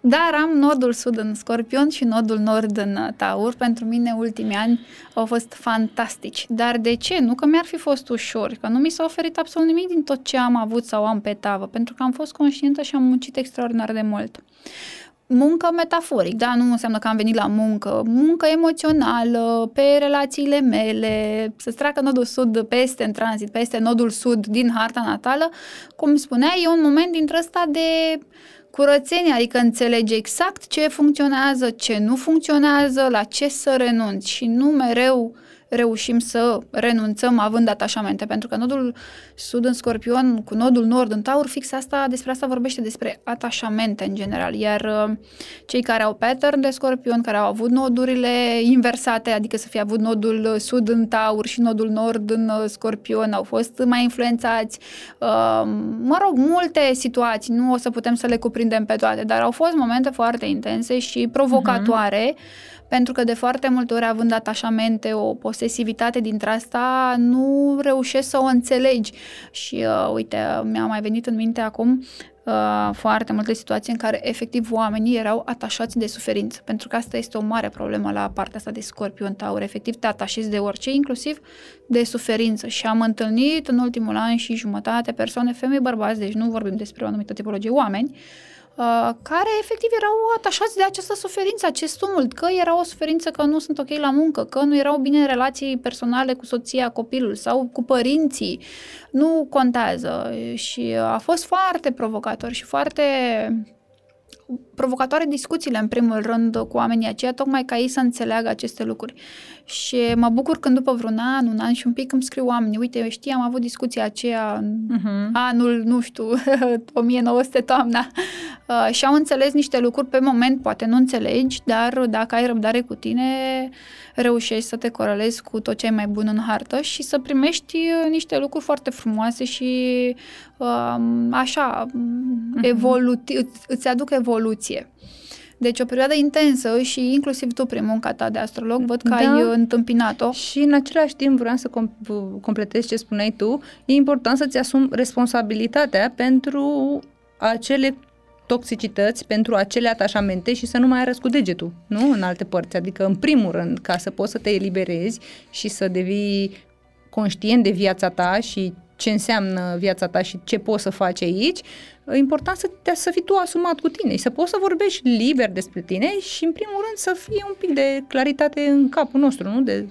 dar am nodul sud în scorpion și nodul nord în taur, pentru mine ultimii ani au fost fantastici. Dar de ce? Nu că mi-ar fi fost ușor, că nu mi s-a oferit absolut nimic din tot ce am avut sau am pe tavă, pentru că am fost conștientă și am muncit extraordinar de mult. Muncă metaforic, da, nu înseamnă că am venit la muncă, muncă emoțională, pe relațiile mele, să treacă nodul sud peste în tranzit, peste nodul sud din harta natală, cum spunea, e un moment dintre ăsta de curățenie, adică înțelege exact ce funcționează, ce nu funcționează, la ce să renunți. Și nu mereu uh, reușim să renunțăm având atașamente, pentru că nodul sud în scorpion cu nodul nord în taur, fix asta, despre asta vorbește despre atașamente în general, iar uh, cei care au pattern de scorpion, care au avut nodurile inversate, adică să fie avut nodul sud în taur și nodul nord în uh, scorpion, au fost mai influențați, uh, mă rog, multe situații, nu o să putem să le cuprindem pe toate, dar au fost momente foarte intense și provocatoare, uh-huh pentru că de foarte multe ori, având atașamente, o posesivitate dintre asta, nu reușești să o înțelegi. Și uh, uite, mi-a mai venit în minte acum uh, foarte multe situații în care efectiv oamenii erau atașați de suferință, pentru că asta este o mare problemă la partea asta de scorpion taur, efectiv te atașezi de orice, inclusiv de suferință. Și am întâlnit în ultimul an și jumătate persoane, femei, bărbați, deci nu vorbim despre o anumită tipologie oameni, Uh, care efectiv erau atașați de această suferință, acest tumult, că era o suferință că nu sunt ok la muncă, că nu erau bine în relații personale cu soția, copilul sau cu părinții, nu contează și a fost foarte provocator și foarte provocatoare discuțiile, în primul rând, cu oamenii aceia, tocmai ca ei să înțeleagă aceste lucruri. Și mă bucur când după vreun an, un an și un pic îmi scriu oamenii, uite, știi, am avut discuția aceea în uh-huh. anul, nu știu, 1900 toamna uh, și au înțeles niște lucruri pe moment, poate nu înțelegi, dar dacă ai răbdare cu tine, reușești să te corelezi cu tot ce ai mai bun în hartă și să primești uh, niște lucruri foarte frumoase și uh, așa, uh-huh. evoluti- îți aduc evoluție. Deci o perioadă intensă și inclusiv tu prin munca ta de astrolog văd că da. ai întâmpinat-o. Și în același timp vreau să com- completez ce spuneai tu, e important să-ți asumi responsabilitatea pentru acele toxicități, pentru acele atașamente și să nu mai arăți cu degetul, nu? În alte părți. Adică, în primul rând, ca să poți să te eliberezi și să devii conștient de viața ta și ce înseamnă viața ta și ce poți să faci aici, e important să, te, să fii tu asumat cu tine și să poți să vorbești liber despre tine și, în primul rând, să fie un pic de claritate în capul nostru, nu? De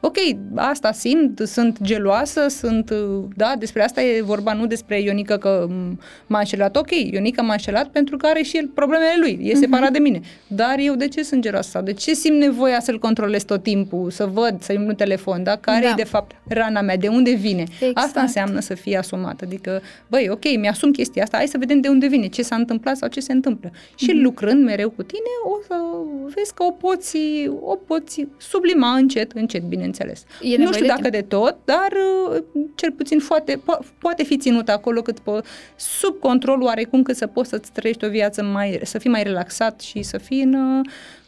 ok, asta simt, sunt geloasă, sunt, da, despre asta e vorba, nu despre Ionica că m-a înșelat, ok, Ionica m-a înșelat pentru că are și el problemele lui, e uh-huh. separat de mine, dar eu de ce sunt geloasă sau de ce simt nevoia să-l controlez tot timpul, să văd, să-i un telefon, da, care da. e de fapt rana mea, de unde vine, exact. asta înseamnă să fie asumat, adică, băi, ok, mi-asum chestia asta, hai să vedem de unde vine, ce s-a întâmplat sau ce se întâmplă. Și mm-hmm. lucrând mereu cu tine, o să vezi că o poți, o poți sublima încet, încet, bineînțeles. E nu știu de dacă timp. de tot, dar uh, cel puțin poate, po- poate fi ținut acolo cât po- sub control oarecum cât să poți să-ți trăiești o viață mai, să fii mai relaxat și să fii în,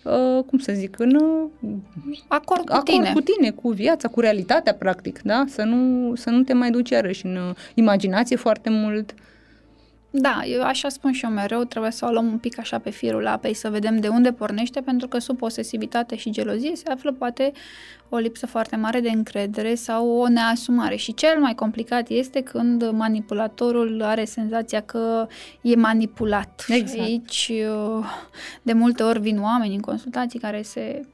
uh, cum să zic, în uh, acord, cu, acord tine. cu tine, cu viața, cu realitatea, practic, da? Să nu, să nu te mai duci iarăși în uh, imaginație foarte mult, uh, da, eu așa spun și eu mereu, trebuie să o luăm un pic așa pe firul apei, să vedem de unde pornește, pentru că sub posesivitate și gelozie se află poate o lipsă foarte mare de încredere sau o neasumare. Și cel mai complicat este când manipulatorul are senzația că e manipulat. Exact. Aici, de multe ori vin oameni în consultații care se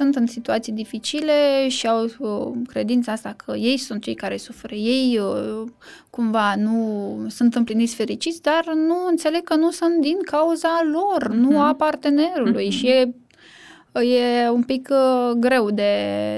sunt în situații dificile și au uh, credința asta că ei sunt cei care suferă, ei uh, cumva nu sunt împliniți fericiți, dar nu înțeleg că nu sunt din cauza lor, mm-hmm. nu a partenerului mm-hmm. și e e un pic uh, greu de,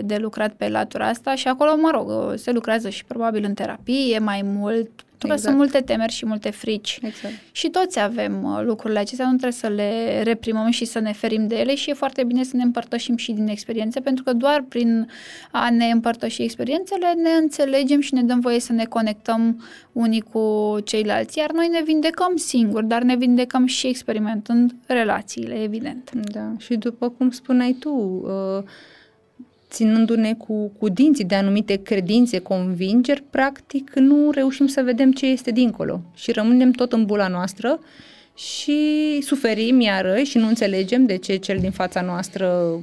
de lucrat pe latura asta și acolo, mă rog, uh, se lucrează și probabil în terapie mai mult, pentru exact. că sunt multe temeri și multe frici. Exact. Și toți avem uh, lucrurile acestea, nu trebuie să le reprimăm și să ne ferim de ele și e foarte bine să ne împărtășim și din experiențe, pentru că doar prin a ne împărtăși experiențele ne înțelegem și ne dăm voie să ne conectăm unii cu ceilalți, iar noi ne vindecăm singuri, dar ne vindecăm și experimentând relațiile, evident. Da, și după cum spuneai tu, uh ținându-ne cu, cu dinții de anumite credințe, convingeri, practic nu reușim să vedem ce este dincolo și rămânem tot în bula noastră și suferim iarăși și nu înțelegem de ce cel din fața noastră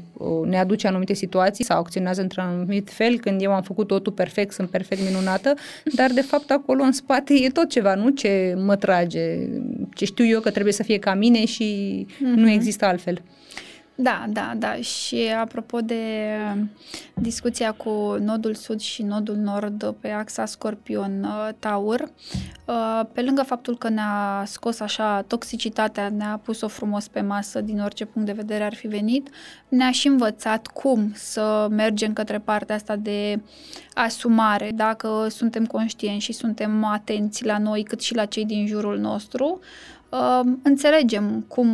ne aduce anumite situații sau acționează într-un anumit fel când eu am făcut totul perfect, sunt perfect minunată, dar de fapt acolo în spate e tot ceva, nu ce mă trage, ce știu eu că trebuie să fie ca mine și uh-huh. nu mhm. există altfel. Da, da, da. Și apropo de discuția cu nodul sud și nodul nord pe axa Scorpion-Taur, uh, uh, pe lângă faptul că ne-a scos așa toxicitatea, ne-a pus-o frumos pe masă din orice punct de vedere ar fi venit, ne-a și învățat cum să mergem către partea asta de asumare, dacă suntem conștienți și suntem atenți la noi cât și la cei din jurul nostru, uh, înțelegem cum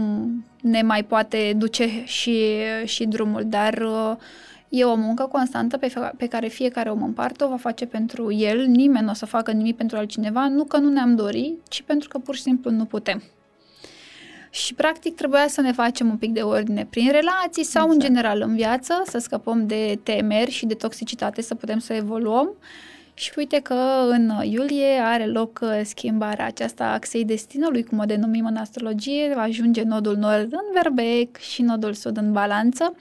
ne mai poate duce și, și drumul, dar uh, e o muncă constantă pe, pe care fiecare om în parte o va face pentru el, nimeni nu o să facă nimic pentru altcineva, nu că nu ne-am dorit, ci pentru că pur și simplu nu putem. Și practic trebuia să ne facem un pic de ordine prin relații sau exact. în general în viață, să scăpăm de temeri și de toxicitate, să putem să evoluăm. Și uite că în iulie are loc uh, schimbarea aceasta axei destinului, cum o denumim în astrologie, va ajunge nodul nord în berbec și nodul sud în balanță.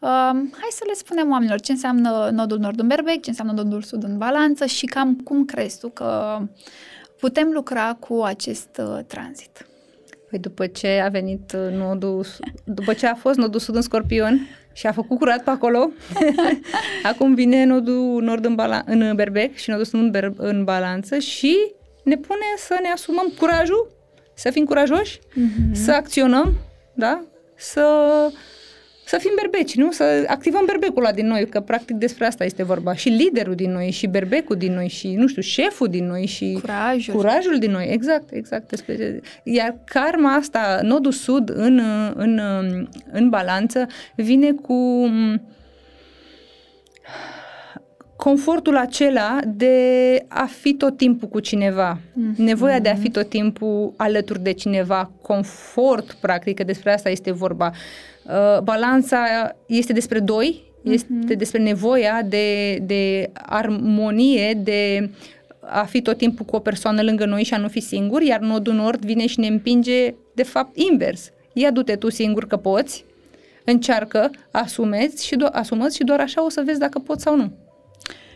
Uh, hai să le spunem oamenilor ce înseamnă nodul nord în berbec, ce înseamnă nodul sud în balanță și cam cum crezi tu că putem lucra cu acest uh, tranzit. Păi după ce a venit uh, nodul, după ce a fost nodul sud în scorpion, și a făcut curat pe acolo. Acum vine nodul nord în, bala- în berbec și nodul sud în, ber- în balanță și ne pune să ne asumăm curajul, să fim curajoși, mm-hmm. să acționăm, da? Să să fim berbeci, nu? Să activăm berbecul ăla din noi, că practic despre asta este vorba. Și liderul din noi, și berbecul din noi, și, nu știu, șeful din noi, și curajul, curajul din noi. Exact, exact. Despre... Iar karma asta, nodul sud în, în, în balanță, vine cu confortul acela de a fi tot timpul cu cineva, mm-hmm. nevoia de a fi tot timpul alături de cineva, confort, practic, că despre asta este vorba. Uh, balanța este despre doi, este mm-hmm. despre nevoia de, de armonie, de a fi tot timpul cu o persoană lângă noi și a nu fi singur, iar nodul nord vine și ne împinge, de fapt, invers. Ia du-te tu singur că poți, încearcă, asumeți și, do- asumați și doar așa o să vezi dacă poți sau nu.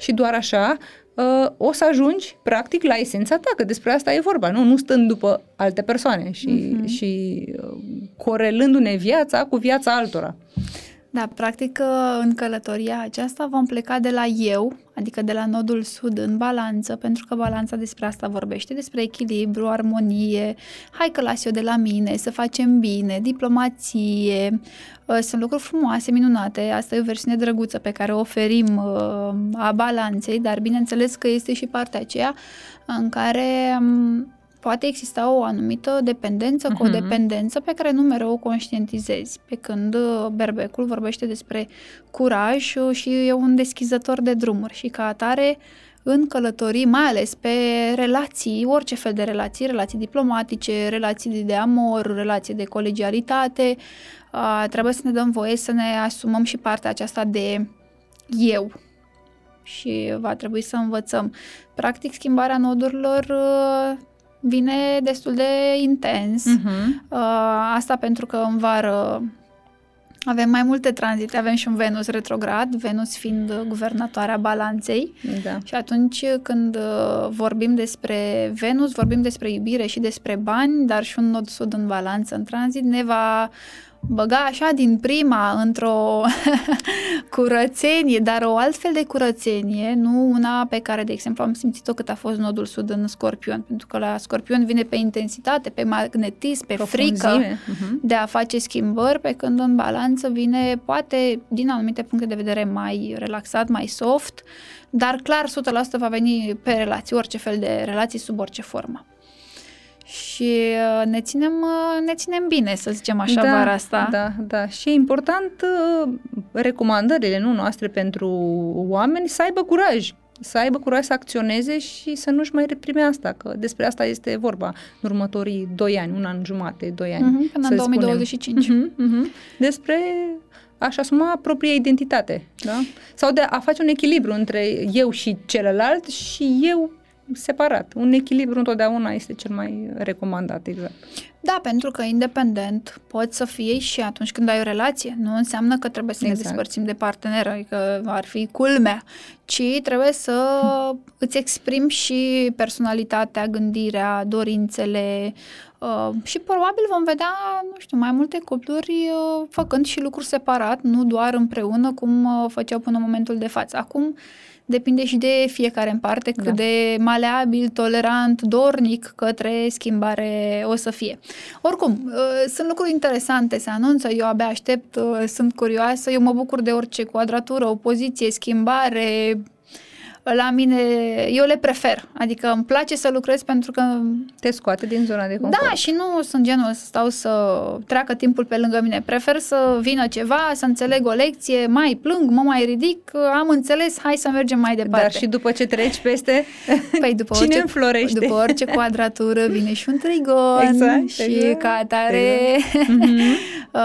Și doar așa uh, o să ajungi, practic, la esența ta, că despre asta e vorba, nu? Nu stând după alte persoane și, uh-huh. și uh, corelându-ne viața cu viața altora. Da, practic în călătoria aceasta vom pleca de la eu, adică de la nodul sud în balanță, pentru că balanța despre asta vorbește, despre echilibru, armonie, hai că las eu de la mine, să facem bine, diplomație, uh, sunt lucruri frumoase, minunate, asta e o versiune drăguță pe care o oferim uh, a balanței, dar bineînțeles că este și partea aceea în care um, poate exista o anumită dependență, uh-huh. codependență pe care nu mereu o conștientizezi. Pe când uh, berbecul vorbește despre curaj și e un deschizător de drumuri și ca atare în călătorii, mai ales pe relații, orice fel de relații, relații diplomatice, relații de amor, relații de colegialitate, trebuie să ne dăm voie să ne asumăm și partea aceasta de eu, și va trebui să învățăm. Practic, schimbarea nodurilor uh, vine destul de intens. Uh-huh. Asta pentru că în vară avem mai multe tranzite, avem și un Venus retrograd, Venus fiind guvernatoarea balanței. Da. Și atunci când uh, vorbim despre Venus, vorbim despre iubire și despre bani, dar și un nod sud în balanță în tranzit ne va băga așa din prima într-o curățenie, dar o altfel de curățenie, nu una pe care, de exemplu, am simțit-o cât a fost nodul sud în Scorpion, pentru că la Scorpion vine pe intensitate, pe magnetism, pe frică uh-huh. de a face schimbări, pe când în balanță vine, poate, din anumite puncte de vedere, mai relaxat, mai soft, dar clar 100% va veni pe relații, orice fel de relații, sub orice formă și uh, ne ținem, uh, ne ținem bine, să zicem așa, da, vara asta. Da, da. Și e important uh, recomandările nu noastre pentru oameni să aibă curaj să aibă curaj să acționeze și să nu-și mai reprime asta, că despre asta este vorba în următorii doi ani, un an jumate, doi ani. Uh-huh, până în 2025. Uh-huh, uh-huh. Despre a-și asuma propria identitate, da? Sau de a face un echilibru între eu și celălalt și eu separat. Un echilibru întotdeauna este cel mai recomandat, exact. Da, pentru că independent poți să fii și atunci când ai o relație. Nu înseamnă că trebuie să exact. ne despărțim de partener, adică ar fi culmea, ci trebuie să îți exprimi și personalitatea, gândirea, dorințele, Uh, și probabil vom vedea, nu știu, mai multe cupluri uh, făcând și lucruri separat, nu doar împreună, cum uh, făceau până în momentul de față. Acum depinde și de fiecare în parte cât da. de maleabil, tolerant, dornic către schimbare o să fie. Oricum, uh, sunt lucruri interesante, se anunță, eu abia aștept, uh, sunt curioasă, eu mă bucur de orice quadratură, opoziție, schimbare, la mine, eu le prefer. Adică îmi place să lucrez pentru că... Te scoate din zona de confort. Da, și nu sunt genul să stau să treacă timpul pe lângă mine. Prefer să vină ceva, să înțeleg o lecție, mai plâng, mă mai ridic, am înțeles, hai să mergem mai departe. Dar și după ce treci peste, păi după cine orice, înflorește? După orice quadratură vine și un trigon exact, și exact, ca atare exact. uh,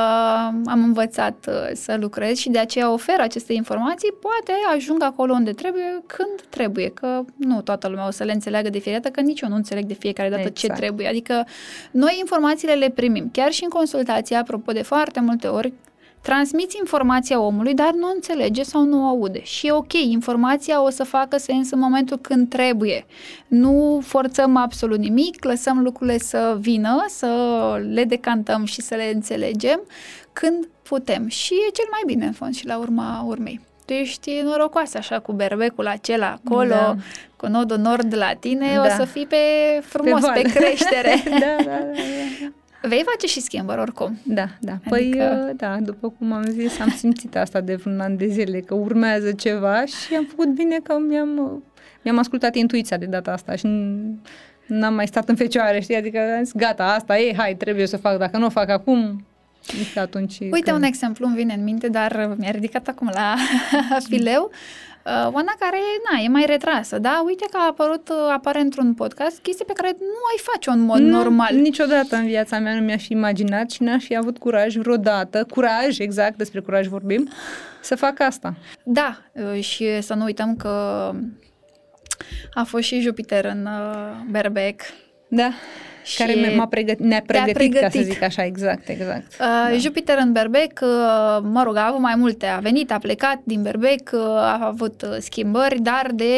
am învățat uh, să lucrez și de aceea ofer aceste informații, poate ajung acolo unde trebuie când când trebuie, că nu toată lumea o să le înțeleagă de fiecare dată, că nici eu nu înțeleg de fiecare dată exact. ce trebuie. Adică noi informațiile le primim, chiar și în consultație, apropo de foarte multe ori, transmiți informația omului, dar nu înțelege sau nu o aude. Și e ok, informația o să facă sens în momentul când trebuie. Nu forțăm absolut nimic, lăsăm lucrurile să vină, să le decantăm și să le înțelegem când putem. Și e cel mai bine, în fond, și la urma urmei tu ești norocoasă așa cu berbecul acela acolo, da. cu nodul nord la tine, da. o să fii pe frumos, pe, pe creștere. da, da, da, da. Vei face și schimbări oricum. Da, da. Păi, adică... Păi, da, după cum am zis, am simțit asta de vreun an de zile, că urmează ceva și am făcut bine că mi-am, mi-am ascultat intuiția de data asta și n-am mai stat în fecioare, știi? Adică am zis, gata, asta e, hai, trebuie să fac, dacă nu o fac acum, este atunci Uite când... un exemplu, îmi vine în minte, dar mi-a ridicat acum la fileu. Uh, Oana care, na, e mai retrasă, da? Uite că a apărut, uh, apare într-un podcast chestii pe care nu ai face în mod nu, normal. niciodată în viața mea nu mi-aș fi imaginat și n-aș fi avut curaj vreodată, curaj, exact despre curaj vorbim, să fac asta. Da, uh, și să nu uităm că a fost și Jupiter în uh, Berbec. Da și care m-a pregăt, ne-a pregătit, pregătit, ca să zic așa, exact, exact. Uh, da. Jupiter în Berbec, uh, mă rog, a avut mai multe, a venit, a plecat din Berbec, uh, a avut uh, schimbări, dar de,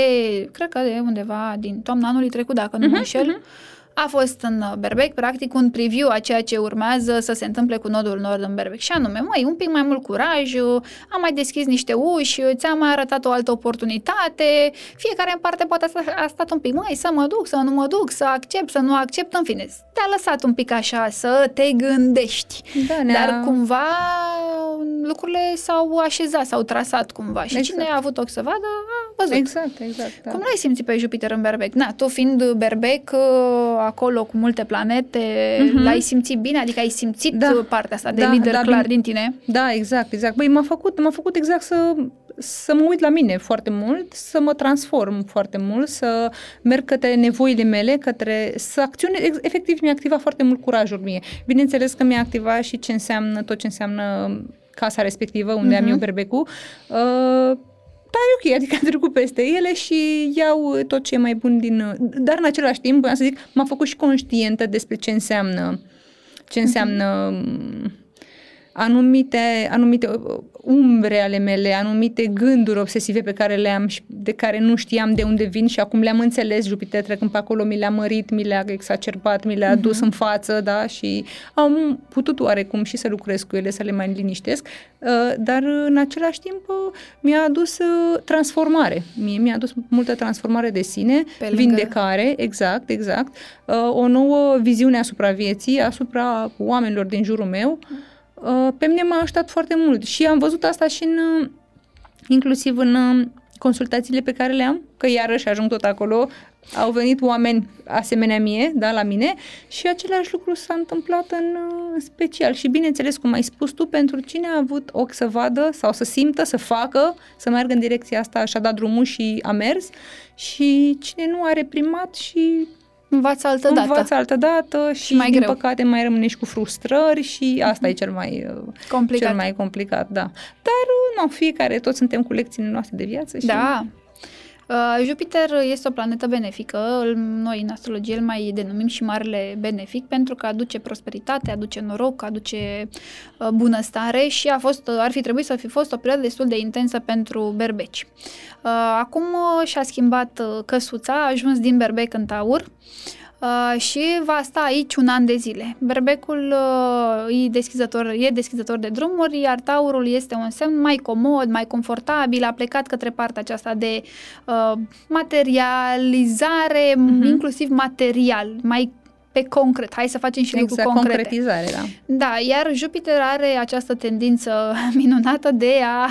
cred că de undeva din toamna anului trecut, dacă nu uh-huh, mă înșel, uh-huh a fost în uh, Berbec, practic, un preview a ceea ce urmează să se întâmple cu nodul nord în Berbec. Și anume, mai un pic mai mult curaj, uh, am mai deschis niște uși, ți-am mai arătat o altă oportunitate, fiecare în parte poate a stat un pic, mai să mă duc, să nu mă duc, să accept, să nu accept, în fine, te-a lăsat un pic așa să te gândești. Da, Dar cumva lucrurile s-au așezat, s-au trasat cumva și Exact. cine a avut ochi să vadă, a văzut. Exact, exact. Da. Cum l-ai simțit pe Jupiter în Berbec? Na, tu fiind Berbec, uh, acolo cu multe planete, Mhm. l-ai simțit bine? Adică ai simțit Da. uh, partea asta de Da, lider da, clar bine. din tine? Da, exact, exact. Băi, m-a făcut, m-a făcut exact să, să mă uit la mine foarte mult, să mă transform foarte mult, să merg către nevoile mele, către să acționez. Ex- Efectiv, mi-a activat foarte mult curajul mie. Bineînțeles că mi-a activat și ce înseamnă, tot ce înseamnă casa respectivă, unde am Mhm. eu berbecul. Uh, da, e ok, adică am trecut peste ele și iau tot ce e mai bun din... Dar în același timp, voiam să zic, m-a făcut și conștientă despre ce înseamnă ce înseamnă mm, anumite, anumite uh, umbre ale mele, anumite gânduri obsesive pe care le am și de care nu știam de unde vin și acum le-am înțeles, Jupiter trecând pe acolo, mi le-a mărit, mi le-a exacerbat, mi le-a dus în față, da, și am putut oarecum și să lucrez cu ele, să le mai liniștesc, uh, dar în același timp uh, mi-a adus uh, transformare, mie mi-a adus multă transformare de sine, Pe lângă- vindecare, exact, exact, uh, o nouă viziune asupra vieții, asupra oamenilor din jurul meu, uh, pe mine m-a ajutat foarte mult și am văzut asta și în, uh, inclusiv în uh, consultațiile pe care le am, că iarăși ajung tot acolo, au venit oameni asemenea mie, da, la mine și același lucru s-a întâmplat în uh, special. Și bineînțeles, cum ai spus tu, pentru cine a avut ochi să vadă sau să simtă, să facă, să meargă în direcția asta și a dat drumul și a mers. Și cine nu a reprimat și Învață altă dată. învață altă dată și, mai din greu. păcate mai rămâne și cu frustrări și asta e cel mai uh, Complicat. cel mai complicat, da. Dar uh, nu, fiecare, toți suntem cu lecțiile noastre de viață și Da. Uh, Jupiter este o planetă benefică, îl- noi în astrologie îl mai denumim și marele benefic pentru că aduce prosperitate, aduce noroc, aduce uh, bunăstare și a fost, uh, ar fi trebuit să fi fost o perioadă destul de intensă pentru berbeci. Uh, acum uh, și-a schimbat uh, căsuța, a ajuns din berbec în taur uh, și va sta aici un an de zile. Berbecul uh, e, deschizător, e deschizător de drumuri, iar taurul este un semn mai comod, mai confortabil, a plecat către partea aceasta de uh, materializare, Mhm. inclusiv material, mai pe concret. Hai să facem și exact, lucruri concrete. concretizare, da. Da, iar Jupiter are această tendință minunată de a,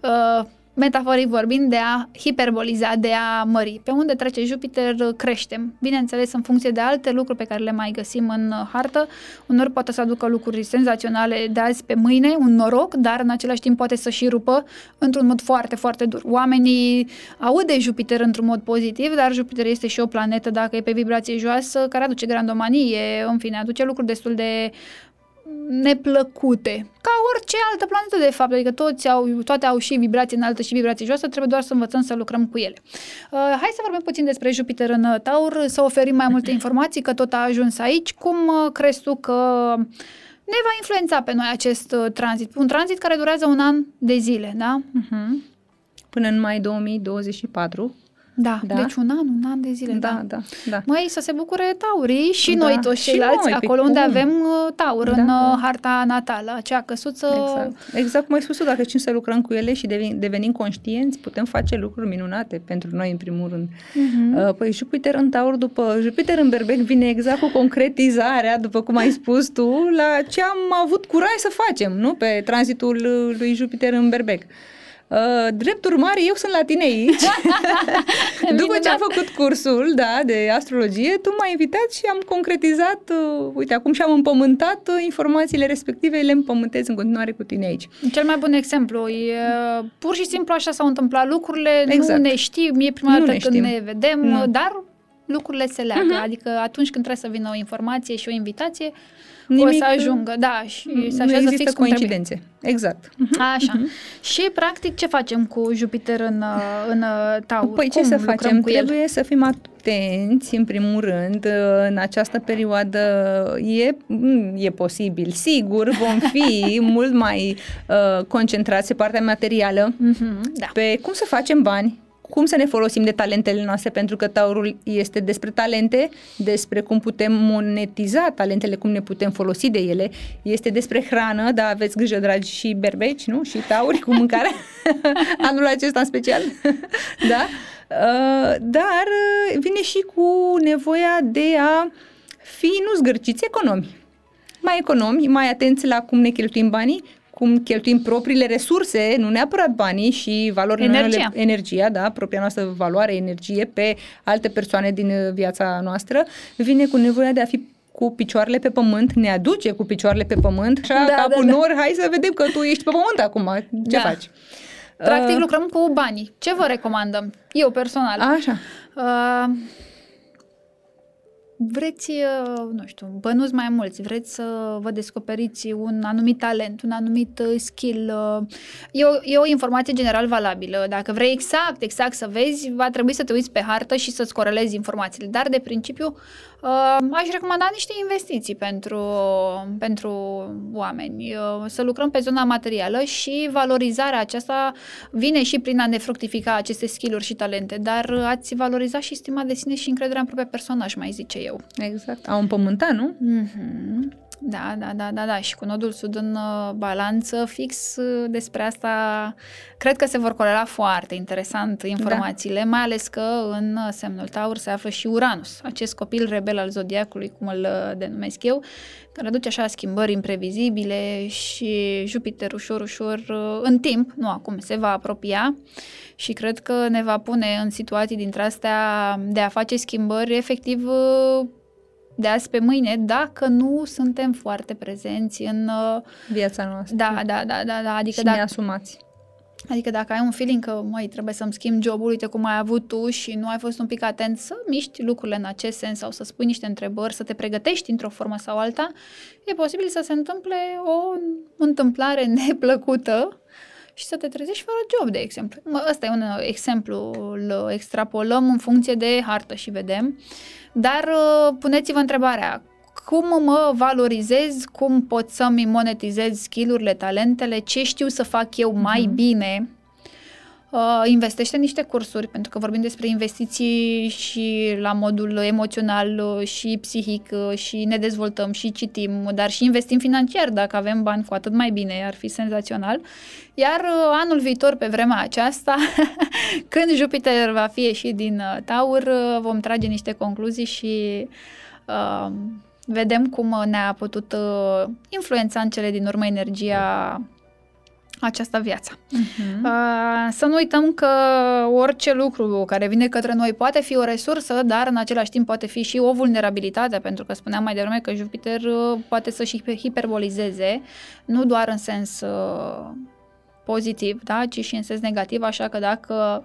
uh, metaforic vorbind, de a hiperboliza, de a mări. Pe unde trece Jupiter, uh, creștem. Bineînțeles, în funcție de alte lucruri pe care le mai găsim în uh, hartă, unor poate să aducă lucruri senzaționale de azi pe mâine, un noroc, dar în același timp poate să și rupă într-un mod foarte, foarte dur. Oamenii aud de Jupiter într-un mod pozitiv, dar Jupiter este și o planetă, dacă e pe vibrație joasă, care aduce grandomanie, în fine, aduce lucruri destul de neplăcute. Ca orice altă planetă, de fapt. Adică toți au, toate au și vibrație înaltă și vibrație joasă, trebuie doar să învățăm să lucrăm cu ele. Uh, hai să vorbim puțin despre Jupiter în uh, Taur, să oferim mai multe informații, că tot a ajuns aici. Cum uh, crezi tu că ne va influența pe noi acest uh, tranzit? Un tranzit care durează un an de zile, da? Uh-huh. Până în mai 2024. Da, Da. deci un an, un an de zile, Da, da. da, da. Măi, să se bucure taurii și Da, noi toți și ceilalți, noi, pe acolo unde cum? avem uh, taur, Da, în da. uh, harta natală, acea căsuță Exact. Exact cum ai spus tu, dacă știm să lucrăm cu ele și devin, devenim conștienți, putem face lucruri minunate pentru noi, în primul rând. Mhm. Uh, Păi Jupiter în Taur, după Jupiter în Berbec, vine exact cu concretizarea, după cum ai spus tu, la ce am avut curaj să facem, nu? Pe tranzitul uh, lui Jupiter în Berbec. Uh, drept urmare, eu sunt la tine aici. După ce am făcut cursul da, de astrologie, tu m-ai invitat și am concretizat, uh, uite, acum și-am împământat uh, informațiile respective, le împământez în continuare cu tine aici. Cel mai bun exemplu e uh, pur și simplu așa s-au întâmplat lucrurile, Exact. nu ne știm, e prima Nu dată ne când știm. ne vedem, Nu. uh, dar lucrurile se leagă, Mhm. adică atunci când trebuie să vină o informație și o invitație, o Nimic, să ajungă, da, și se nu așează există fix cum trebuie. coincidențe. Exact. Așa. Și, practic, ce facem cu Jupiter în, uh, în uh, Taur? Păi ce Cum să lucrăm facem? cu el? Trebuie să fim atenți, în primul rând, în această perioadă e, mm, e posibil, sigur, vom fi mult mai uh, concentrați pe partea materială, Mhm, da. pe cum să facem bani, cum să ne folosim de talentele noastre, pentru că taurul este despre talente, despre cum putem monetiza talentele, cum ne putem folosi de ele, este despre hrană, da, aveți grijă, dragi și berbeci, nu? Și tauri cu mâncare, anul acesta în special, da? Uh, dar uh, vine și cu nevoia de a fi nu zgârciți economi. Mai economi, mai atenți la cum ne cheltuim banii, cum cheltuim propriile resurse, nu neapărat banii și valorile Energia. energia, da, propria noastră valoare, energie pe alte persoane din uh, viața noastră, vine cu nevoia de a fi cu picioarele pe pământ, ne aduce cu picioarele pe pământ, așa, Da, ca da, un da. nor, hai să vedem că tu ești pe pământ acum, ce Da. faci? Practic Uh, lucrăm cu banii. Ce vă recomandăm? Eu personal. Așa. Uh, vreți, uh, nu știu, bănuți mai mulți, vreți să vă descoperiți un anumit talent, un anumit uh, skill. uh, E o, e o informație general valabilă. Dacă vrei exact, exact să vezi, va trebui să te uiți pe hartă și să-ți corelezi informațiile. Dar, de principiu, uh, aș recomanda niște investiții pentru, pentru oameni. Uh, Să lucrăm pe zona materială și valorizarea aceasta vine și prin a ne fructifica aceste skill-uri și talente, dar uh, ați valoriza și stima de sine și încrederea în propriul personaj, mai zice eu. Exact. Au împământat, nu? Mm-hmm. Da, da, da, da, da. Și cu nodul sud în uh, balanță, fix uh, despre asta, cred că se vor corela foarte interesant informațiile, da. mai ales că în uh, semnul Taur se află și Uranus, acest copil rebel al zodiacului, cum îl uh, denumesc eu, care aduce așa schimbări imprevizibile și Jupiter ușor, ușor, uh, în timp, nu acum, se va apropia și cred că ne va pune în situații dintre astea de a face schimbări efectiv uh, de azi pe mâine, dacă nu suntem foarte prezenți în... uh, Viața noastră. Da, da, da, da, da. Adică, și dacă, neasumați. adică dacă ai un feeling că, măi, trebuie să-mi schimb jobul, uite cum ai avut tu și nu ai fost un pic atent să miști lucrurile în acest sens sau să spui niște întrebări, să te pregătești într-o formă sau alta, e posibil să se întâmple o întâmplare neplăcută și să te trezești fără job, de exemplu. Mă, ăsta e un uh, exemplu, îl extrapolăm în funcție de hartă și vedem. Dar uh, puneți-vă întrebarea, cum mă valorizez, cum pot să-mi monetizez skill-urile, talentele, ce știu să fac eu mai bine. Uh, investește în niște cursuri, pentru că vorbim despre investiții și la modul emoțional uh, și psihic uh, și ne dezvoltăm și citim, dar și investim financiar. Dacă avem bani, cu atât mai bine, ar fi senzațional. Iar uh, anul viitor, pe vremea aceasta, când Jupiter va fi ieșit din uh, Taur, uh, vom trage niște concluzii și uh, vedem cum ne-a putut uh, influența în cele din urmă energia această viață. Uh-huh. Uh, să nu uităm că orice lucru care vine către noi poate fi o resursă, dar în același timp poate fi și o vulnerabilitate, pentru că spuneam mai devreme că Jupiter uh, poate să și hiperbolizeze, nu doar în sens uh, pozitiv, da, ci și în sens negativ, așa că dacă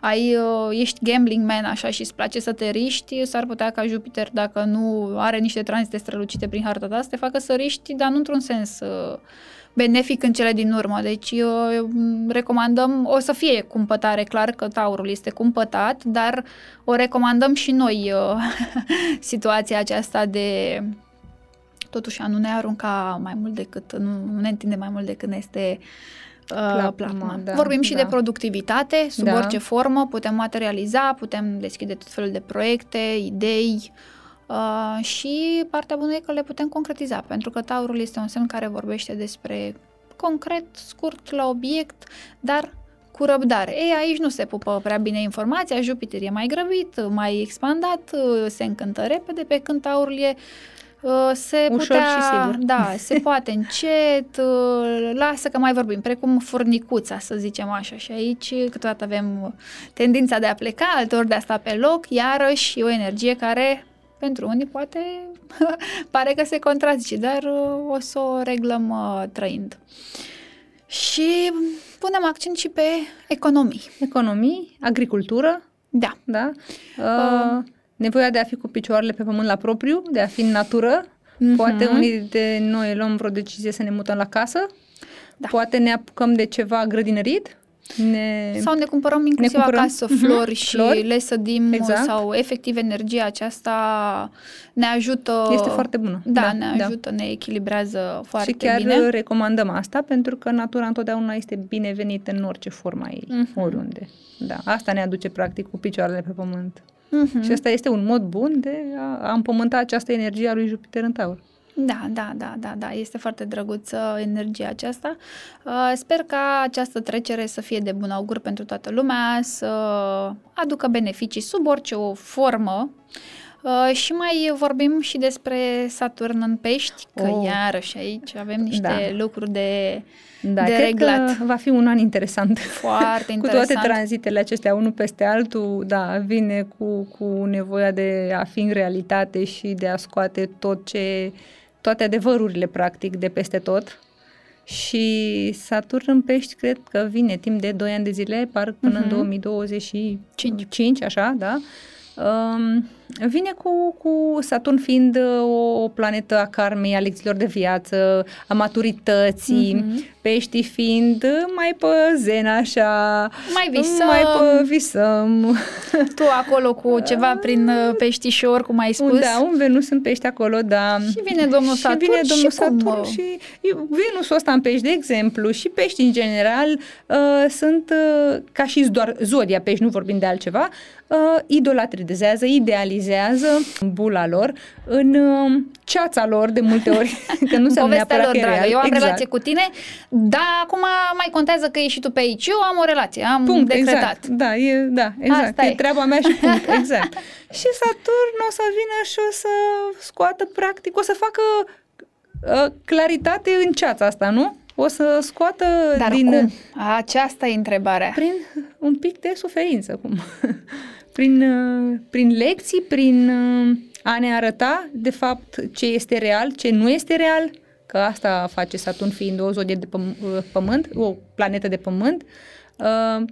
ai, uh, ești gambling man așa și îți place să te riști, s-ar putea ca Jupiter, dacă nu are niște tranzite strălucite prin harta ta, să te facă să riști, dar nu într-un sens uh, benefic în cele din urmă. Deci uh, recomandăm, o să fie cumpătare, clar că taurul este cumpătat, dar o recomandăm și noi uh, situația aceasta de totuși a nu ne arunca mai mult decât, nu, nu ne întinde mai mult decât ne este uh, Plapuma, plasma. da, Vorbim și da. de productivitate, sub Da. orice formă, putem materializa, putem deschide tot felul de proiecte, idei uh, și partea bună e că le putem concretiza, pentru că taurul este un semn care vorbește despre concret, scurt, la obiect, dar cu răbdare. Ei, aici nu se pupă prea bine informația, Jupiter e mai grăbit, mai expandat, uh, se încântă repede, pe când taurul e uh, se Ușor putea, și sigur. Da, se poate încet, uh, lasă că mai vorbim, precum furnicuța, să zicem așa. Și aici câteodată avem tendința de a pleca, alteori de a sta pe loc, iarăși e o energie care pentru unii poate pare că se contrazice, dar uh, o să o reglăm uh, trăind. Și punem accent și pe economii. Economii, agricultură, Da. da? Uh, nevoia de a fi cu picioarele pe pământ la propriu, de a fi în natură. Mhm. Poate unii de noi luăm vreo decizie să ne mutăm la casă. Da. Poate ne apucăm de ceva grădinărit Ne... Sau ne cumpărăm inclusiv ne cumpărăm, acasă mhm, flori și flori, le sădim exact. sau efectiv energia aceasta ne ajută... Este foarte bună. Da, Da, ne da. ajută, ne echilibrează foarte și chiar bine. recomandăm asta pentru că natura întotdeauna este binevenită în orice forma ei, Mhm. oriunde. Da, asta ne aduce practic cu picioarele pe pământ. Mhm. Și asta este un mod bun de a, a împământa această energie a lui Jupiter în Taur. Da, da, da, da, da, este foarte drăguță energia aceasta. Uh, Sper ca această trecere să fie de bun augur pentru toată lumea, să aducă beneficii sub orice o formă. Uh, și mai vorbim și despre Saturn în pești, că Oh. iarăși aici avem niște Da. lucruri de, Da, de cred reglat. că va fi un an interesant. Foarte cu interesant. toate tranzitele acestea, unul peste altul, da, vine cu, cu nevoia de a fi în realitate și de a scoate tot ce, toate adevărurile, practic, de peste tot. Și Saturn în pești cred că vine timp de 2 ani de zile, parcă până Mhm. în 2025, așa, da? Um, vine cu, cu Saturn fiind uh, o planetă a karmei, a lecțiilor de viață, a maturității, Mhm. peștii fiind mai pe zen așa, Mai visăm. mai pe visăm. Tu acolo cu ceva prin uh, peștișor, cum ai spus. Da, un Venus în pești acolo, da. Și vine domnul Saturn și vine domnul și cum, Saturn uh, și Venusul ăsta în pești, de exemplu, și pești în general uh, sunt uh, ca și doar zodia pești, nu vorbim de altceva, uh, idolatrizează, idealizează bula lor în uh, ceața lor de multe ori, că nu se Povestea neapărat lor, că e dragă. real. Eu am exact. relație cu tine, dar acum mai contează că ești și tu pe aici. Eu am o relație, am Punct, decretat. exact. Da, e, da, exact. Asta e. e. treaba mea și punct, exact. și Saturn o să vină și o să scoată practic, o să facă uh, claritate în ceața asta, nu? O să scoată Dar din... cum? Aceasta e întrebarea. Prin un pic de suferință, cum? prin, uh, prin lecții, prin uh, a ne arăta, de fapt, ce este real, ce nu este real, că asta face Saturn fiind o zodie de păm- uh, pământ, o planetă de pământ, uh,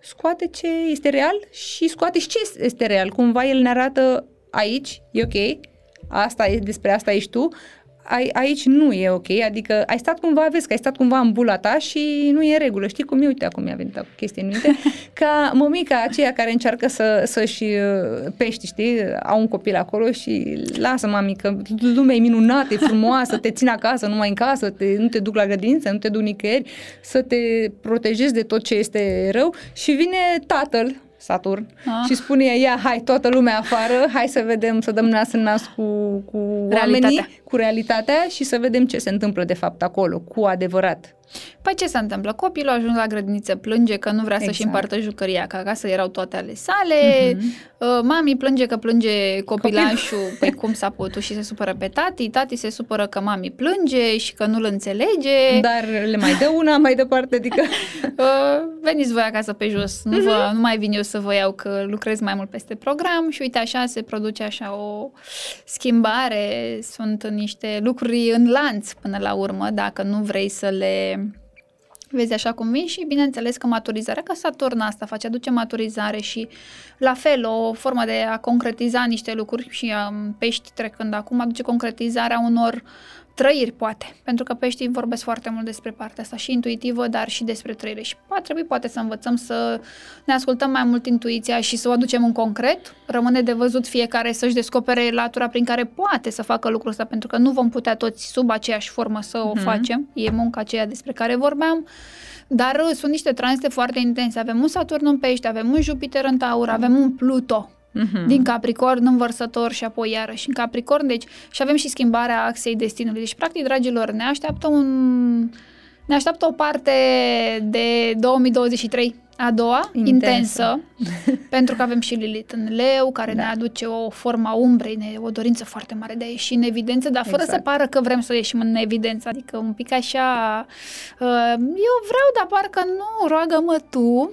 scoate ce este real și scoate și ce este real. Cumva el ne arată aici, e ok, asta e, despre asta ești tu, ai, aici nu e ok, adică ai stat cumva, vezi că ai stat cumva în bula ta și nu e în regulă. Știi cum e? Uite, acum mi-a venit o chestie în minte. Ca mămica aceea care încearcă să, să-și uh, pești, știi? Au un copil acolo și lasă mami că lumea e minunată, e frumoasă, te țin acasă, numai în casă, te, nu te duc la grădință, nu te duc nicăieri, să te protejezi de tot ce este rău și vine tatăl, Saturn, Ah. și spune ea, ia, hai, toată lumea afară, hai să vedem, să dăm nas în nas cu, cu Realitatea. oamenii, cu realitatea și să vedem ce se întâmplă de fapt acolo, cu adevărat. Păi ce se întâmplă? Copilul a ajuns la grădiniță, plânge că nu vrea să-și Exact. împartă jucăria, că acasă erau toate ale sale. Mhm. Uh, Mami plânge că plânge copilașul, păi cum s-a putut și se supără pe tati. Tati se supără că mami plânge și că nu-l înțelege. Dar le mai dă una mai departe, adică... Uh, veniți voi acasă pe jos, nu, Mhm. vă, nu mai vin eu să vă iau că lucrez mai mult peste program și uite așa se produce așa o schimbare, sunt niște lucruri în lanț până la urmă, dacă nu vrei să le vezi așa cum vin și bineînțeles că maturizarea, că Saturn asta face, aduce maturizare și la fel o formă de a concretiza niște lucruri și um, pești trecând acum aduce concretizarea unor trăiri, poate, pentru că peștii vorbesc foarte mult despre partea asta și intuitivă, dar și despre trăire și va trebui poate să învățăm să ne ascultăm mai mult intuiția și să o aducem în concret. Rămâne de văzut fiecare să-și descopere latura prin care poate să facă lucrul ăsta, pentru că nu vom putea toți sub aceeași formă să o Mhm. facem. E munca aceea despre care vorbeam. Dar uh, sunt niște tranzite foarte intense. Avem un Saturn în pești, avem un Jupiter în Taur, avem un Pluto Mhm. din Capricorn în Vărsător și apoi iarăși în Capricorn. Deci și avem și schimbarea axei destinului. Deci, practic, dragilor, ne așteaptă un... Ne așteaptă o parte de 2023 a doua, Intensă. intensă, pentru că avem și Lilith în leu, care Da. ne aduce o formă a umbrei, ne, o dorință foarte mare de a ieși în evidență, dar fără Exact. să pară că vrem să ieșim în evidență, adică un pic așa, uh, eu vreau, dar parcă nu, roagă-mă tu.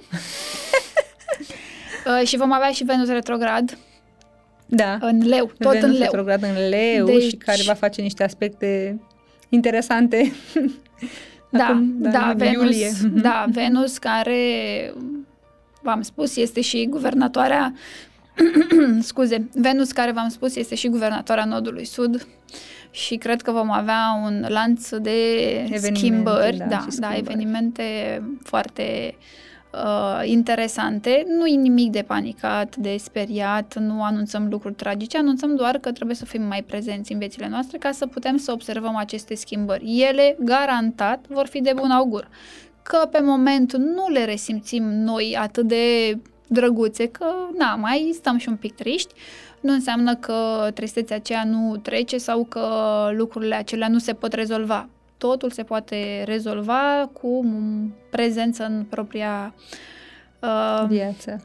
uh, și vom avea și Venus retrograd Da. în leu, tot Venus în leu. retrograd în leu Deci- și care va face niște aspecte interesante. Da, Acum, da, în Venus, iulie. Mhm. da, Venus care, v-am spus, este și guvernatoarea, scuze, Venus care, v-am spus, este și guvernatoarea nodului sud și cred că vom avea un lanț de Evenimente, schimbări, da, da, și da, schimbări. evenimente foarte uh, interesante. Nu e nimic de panicat, de speriat, nu anunțăm lucruri tragice, anunțăm doar că trebuie să fim mai prezenți în viețile noastre ca să putem să observăm aceste schimbări. Ele, garantat, vor fi de bun augur. Că pe moment nu le resimțim noi atât de drăguțe, că na, mai stăm și un pic triști, nu înseamnă că tristețea aceea nu trece sau că lucrurile acelea nu se pot rezolva. Totul se poate rezolva cu prezență în propria uh, viață.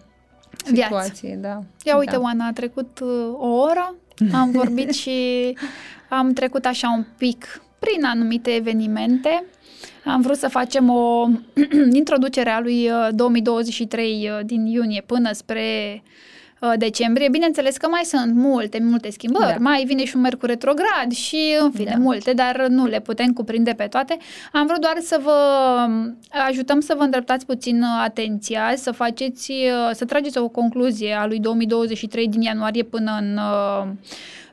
Situație, viață. da. Ia uite, da. Oana, a trecut uh, o oră, am vorbit și am trecut așa un pic prin anumite evenimente. Am vrut să facem o introducere a lui 2023 uh, uh, din iunie până spre uh, decembrie. Bineînțeles că mai sunt multe, multe schimbări. Da. Mai vine și un mercur retrograd și, în fine, da. multe, dar nu le putem cuprinde pe toate. Am vrut doar să vă um, ajutăm să vă îndreptați puțin atenția, să faceți, să trageți o concluzie a lui 2023 din ianuarie până în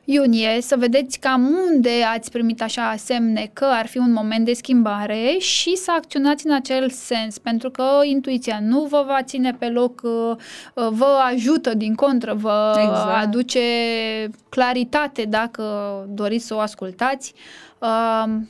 iunie să vedeți cam unde ați primit așa semne că ar fi un moment de schimbare și să acționați în acel sens, pentru că intuiția nu vă va ține pe loc, uh, uh, vă ajută din contră, vă exact. aduce claritate dacă doriți să o ascultați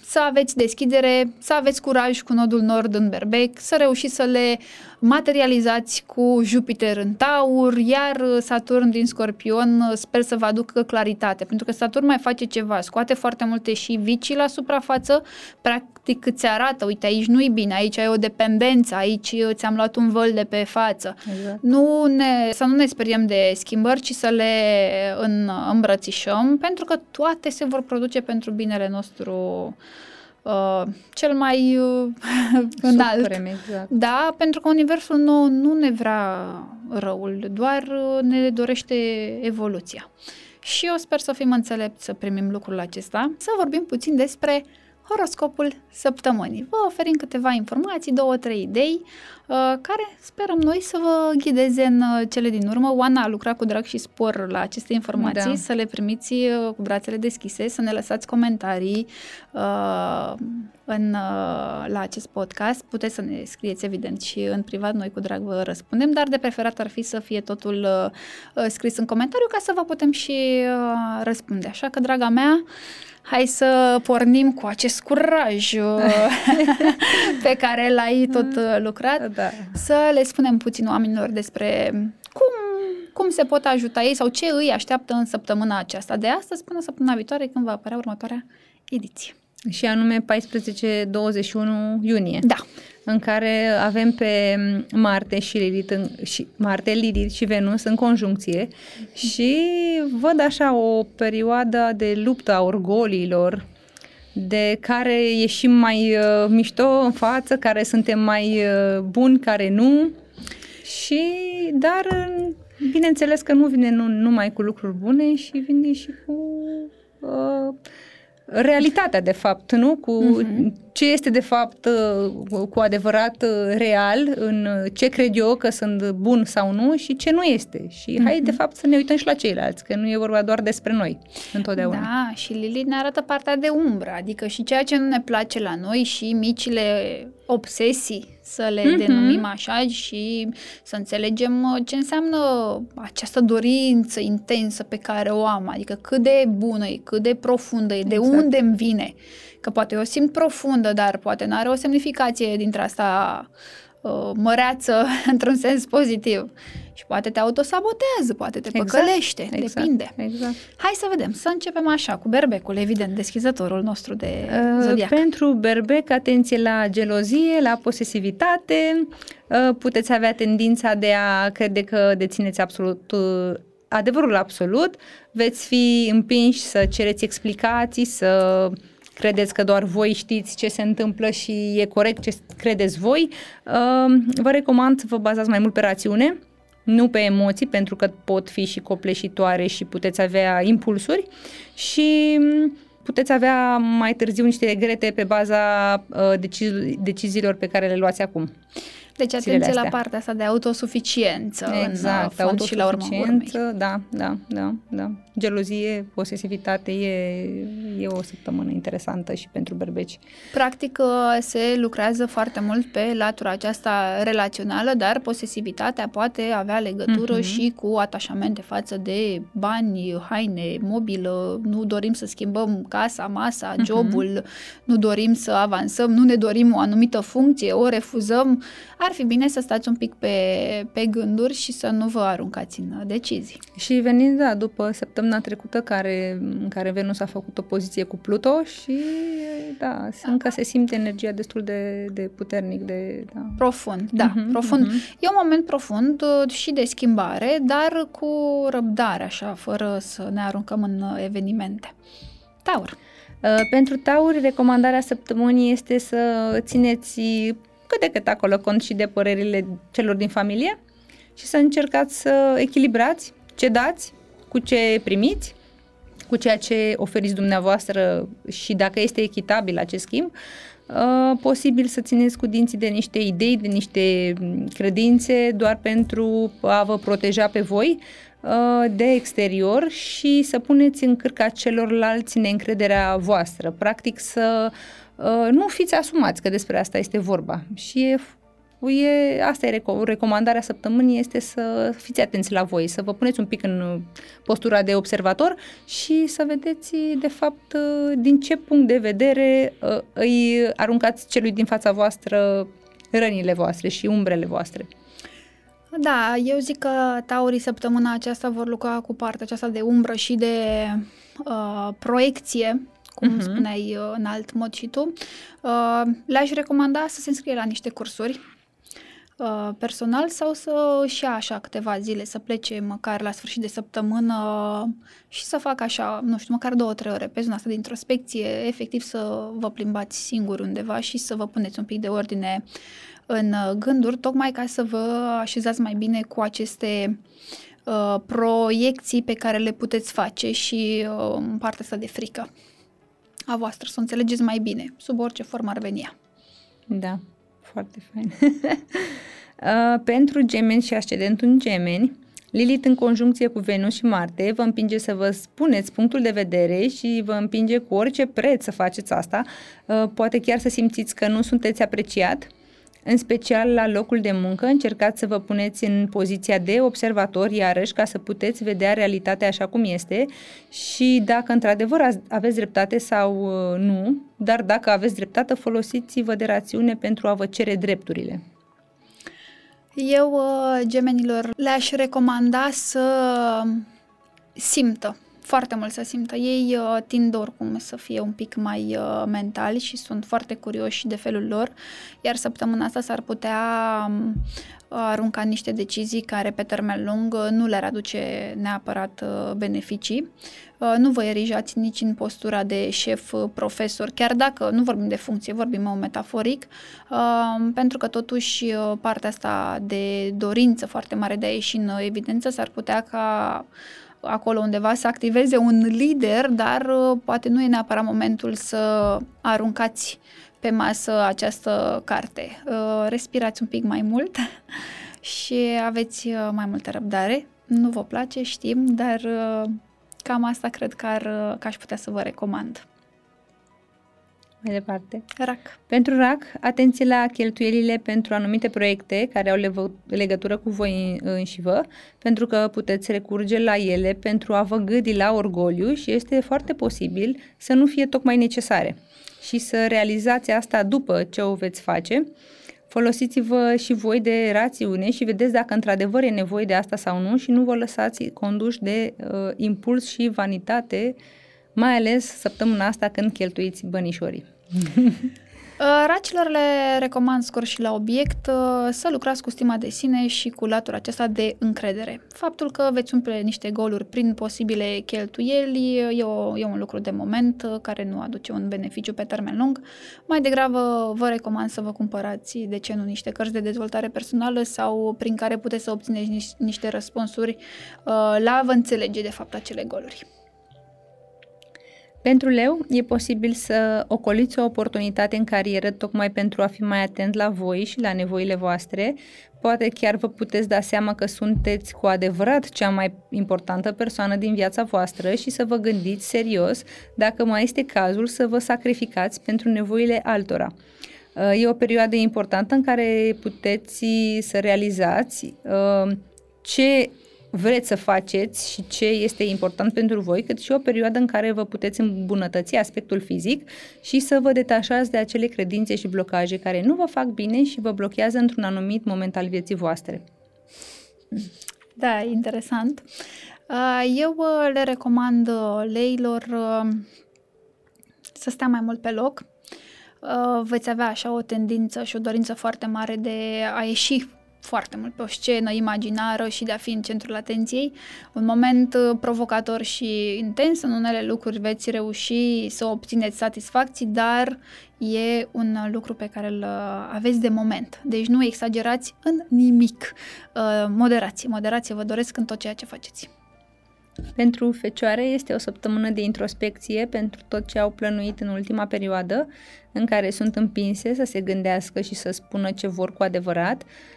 să aveți deschidere, să aveți curaj cu nodul nord în berbec, să reușiți să le materializați cu Jupiter în taur, iar Saturn din scorpion sper să vă aducă claritate, pentru că Saturn mai face ceva, scoate foarte multe și vicii la suprafață, practic îți arată, uite aici nu-i bine, aici ai o dependență, aici ți-am luat un văl de pe față. Exact. Nu ne, să nu ne speriem de schimbări, ci să le în, îmbrățișăm, pentru că toate se vor produce pentru binele nostru uh, cel mai uh, înalt. Suprem, exact. Da, pentru că Universul nu, nu ne vrea răul, doar uh, ne dorește evoluția. Și eu sper să fim înțelepți să primim lucrul acesta. Să vorbim puțin despre horoscopul săptămânii. Vă oferim câteva informații, două, trei idei, uh, care sperăm noi să vă ghideze în uh, cele din urmă. Oana a lucrat cu drag și spor la aceste informații, da. să le primiți uh, cu brațele deschise, să ne lăsați comentarii în, la acest podcast. Puteți să ne scrieți, evident, și în privat, noi cu drag vă răspundem, dar de preferat ar fi să fie totul scris în comentariu ca să vă putem și răspunde. Așa că, draga mea, hai să pornim cu acest curaj uh, pe care l-ai tot uh, lucrat, da. să le spunem puțin oamenilor despre cum, cum se pot ajuta ei sau ce îi așteaptă în săptămâna aceasta de astăzi până săptămâna viitoare când va apărea următoarea ediție. Și anume 14-21 iunie. Da în care avem pe Marte și Lilith, în, și Marte, Lilith și Venus în conjuncție și văd așa o perioadă de luptă a orgoliilor de care ieșim mai uh, mișto în față, care suntem mai uh, buni, care nu. Și, dar, bineînțeles că nu vine nu, numai cu lucruri bune și vine și cu uh, realitatea, de fapt, nu? Cu uh-huh. ce este, de fapt, uh, cu adevărat uh, real, în ce cred eu că sunt bun sau nu și ce nu este. Și uh-huh. hai, de fapt, să ne uităm și la ceilalți, că nu e vorba doar despre noi, întotdeauna. Da, și Lili ne arată partea de umbră, adică și ceea ce nu ne place la noi și micile obsesii să le mm-hmm. denumim așa și să înțelegem uh, ce înseamnă această dorință intensă pe care o am, adică cât de bună e, cât de profundă e, de exact. unde îmi vine. Că poate o simt profundă, dar poate nu are o semnificație dintre asta uh, măreață într-un sens pozitiv. Și poate te autosabotează, poate te exact, păcălește, exact, depinde. Exact. Hai să vedem, să începem așa, cu berbecul, evident, deschizătorul nostru de uh, zodiac. Pentru berbec, atenție la gelozie, la posesivitate, uh, puteți avea tendința de a crede că dețineți absolut uh, adevărul absolut, veți fi împinși să cereți explicații, să credeți că doar voi știți ce se întâmplă și e corect ce credeți voi. Uh, vă recomand să vă bazați mai mult pe rațiune, nu pe emoții, pentru că pot fi și copleșitoare și puteți avea impulsuri și mm, puteți avea mai târziu niște regrete pe baza uh, decizi- deciziilor pe care le luați acum. Deci atenție la partea asta de autosuficiență exact, în fond și la urmă urmei. Da, da, da, da. Gelozie, posesivitate e, e o săptămână interesantă și pentru berbeci. Practic se lucrează foarte mult pe latura aceasta relațională, dar posesivitatea poate avea legătură uh-huh. și cu atașamente față de bani, haine, mobilă, nu dorim să schimbăm casa, masa, mhm. jobul, uh-huh. nu dorim să avansăm, nu ne dorim o anumită funcție, o refuzăm ar fi bine să stați un pic pe, pe gânduri și să nu vă aruncați în decizii. Și venind, da, după săptămâna trecută care, în care Venus a făcut o poziție cu Pluto și, da, încă se simte energia destul de, de puternic, de... Da. Profund, da, uh-huh, profund. Uh-huh. E un moment profund uh, și de schimbare, dar cu răbdare, așa, fără să ne aruncăm în evenimente. Taur. Uh, pentru Tauri, recomandarea săptămânii este să țineți cât de cât acolo cont și de părerile celor din familie și să încercați să echilibrați ce dați cu ce primiți, cu ceea ce oferiți dumneavoastră și dacă este echitabil acest schimb, uh, posibil să țineți cu dinții de niște idei, de niște credințe doar pentru a vă proteja pe voi uh, de exterior și să puneți în cârca celorlalți neîncrederea voastră. Practic să uh, Uh, nu fiți asumați că despre asta este vorba. Și e, e, asta e reco- recomandarea săptămânii, este să fiți atenți la voi, să vă puneți un pic în postura de observator și să vedeți, de fapt, uh, din ce punct de vedere uh, îi aruncați celui din fața voastră rănile voastre și umbrele voastre. Da, eu zic că taurii săptămâna aceasta vor lucra cu partea aceasta de umbră și de uh, proiecție cum uh-huh. spuneai uh, în alt mod și tu, uh, le-aș recomanda să se înscrie la niște cursuri uh, personal sau să își ia așa câteva zile, să plece măcar la sfârșit de săptămână și să facă așa, nu știu, măcar două, trei ore pe zona asta de introspecție, efectiv să vă plimbați singur undeva și să vă puneți un pic de ordine în gânduri, tocmai ca să vă așezați mai bine cu aceste uh, proiecții pe care le puteți face și uh, partea asta de frică a voastră, să o înțelegeți mai bine, sub orice formă ar veni Da, foarte fain. uh, pentru gemeni și ascendentul în gemeni, Lilith în conjuncție cu Venus și Marte vă împinge să vă spuneți punctul de vedere și vă împinge cu orice preț să faceți asta. Uh, poate chiar să simțiți că nu sunteți apreciat în special la locul de muncă, încercați să vă puneți în poziția de observator, iarăși, ca să puteți vedea realitatea așa cum este și dacă într-adevăr aveți dreptate sau uh, nu, dar dacă aveți dreptate, folosiți-vă de rațiune pentru a vă cere drepturile. Eu, uh, gemenilor, le-aș recomanda să simtă foarte mult să simtă. Ei uh, tind oricum să fie un pic mai uh, mentali și sunt foarte curioși de felul lor, iar săptămâna asta s-ar putea um, arunca niște decizii care pe termen lung uh, nu le-ar aduce neapărat uh, beneficii. Uh, nu vă erijați nici în postura de șef profesor, chiar dacă nu vorbim de funcție, vorbim metaforic, pentru că totuși partea asta de dorință foarte mare de a ieși în evidență s-ar putea ca acolo undeva să activeze un lider, dar uh, poate nu e neapărat momentul să aruncați pe masă această carte. Uh, respirați un pic mai mult și aveți uh, mai multă răbdare. Nu vă place, știm, dar cam asta cred că, ar, că aș putea să vă recomand. Mai departe. RAC. Pentru RAC, atenție la cheltuielile pentru anumite proiecte care au legătură cu voi înși vă, pentru că puteți recurge la ele pentru a vă gâdi la orgoliu și este foarte posibil să nu fie tocmai necesare și să realizați asta după ce o veți face. Folosiți-vă și voi de rațiune și vedeți dacă într-adevăr e nevoie de asta sau nu și nu vă lăsați conduși de uh, impuls și vanitate, mai ales săptămâna asta când cheltuiți bănișorii. Uh, racilor le recomand scor și la obiect uh, să lucrați cu stima de sine și cu latura aceasta de încredere. Faptul că veți umple niște goluri prin posibile cheltuieli e, o, e un lucru de moment uh, care nu aduce un beneficiu pe termen lung. Mai degrabă vă recomand să vă cumpărați, de ce nu, niște cărți de dezvoltare personală sau prin care puteți să obțineți niște răspunsuri la a vă înțelege de fapt acele goluri. Pentru leu, e posibil să ocoliți o oportunitate în carieră tocmai pentru a fi mai atent la voi și la nevoile voastre. Poate chiar vă puteți da seama că sunteți cu adevărat cea mai importantă persoană din viața voastră și să vă gândiți serios dacă mai este cazul să vă sacrificați pentru nevoile altora. E o perioadă importantă în care puteți să realizați uh, ce vreți să faceți și ce este important pentru voi, cât și o perioadă în care vă puteți îmbunătăți aspectul fizic și să vă detașați de acele credințe și blocaje care nu vă fac bine și vă blochează într-un anumit moment al vieții voastre. Da, interesant. Eu le recomand leilor să stea mai mult pe loc. Veți avea așa o tendință și o dorință foarte mare de a ieși foarte mult pe o scenă imaginară și de a fi în centrul atenției. Un moment uh, provocator și intens, în unele lucruri veți reuși să obțineți satisfacții, dar e un lucru pe care îl uh, aveți de moment. Deci nu exagerați în nimic. Uh, moderație, moderație vă doresc în tot ceea ce faceți. Pentru fecioare este o săptămână de introspecție pentru tot ce au plănuit în ultima perioadă, în care sunt împinse să se gândească și să spună ce vor cu adevărat, Uh,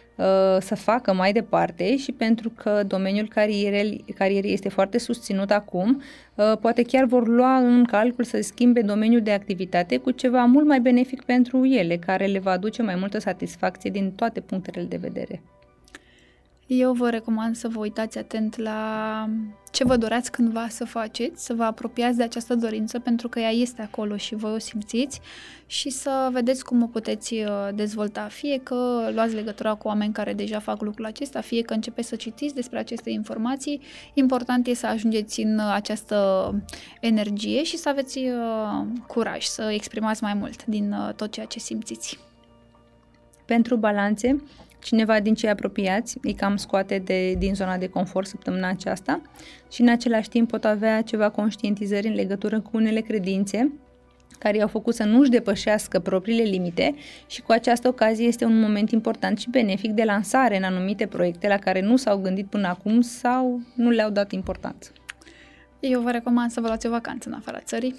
să facă mai departe și pentru că domeniul carierei, carierei este foarte susținut acum, uh, poate chiar vor lua în calcul să schimbe domeniul de activitate cu ceva mult mai benefic pentru ele, care le va aduce mai multă satisfacție din toate punctele de vedere. Eu vă recomand să vă uitați atent la ce vă doreați cândva să faceți, să vă apropiați de această dorință pentru că ea este acolo și voi o simțiți și să vedeți cum o puteți uh, dezvolta. Fie că luați legătura cu oameni care deja fac lucrul acesta, fie că începeți să citiți despre aceste informații. Important e să ajungeți în această energie și să aveți uh, curaj să exprimați mai mult din uh, tot ceea ce simțiți. Pentru balanțe, cineva din cei apropiați îi cam scoate de, din zona de confort săptămâna aceasta și în același timp pot avea ceva conștientizări în legătură cu unele credințe care i-au făcut să nu-și depășească propriile limite și cu această ocazie este un moment important și benefic de lansare în anumite proiecte la care nu s-au gândit până acum sau nu le-au dat importanță. Eu vă recomand să vă luați o vacanță în afara țării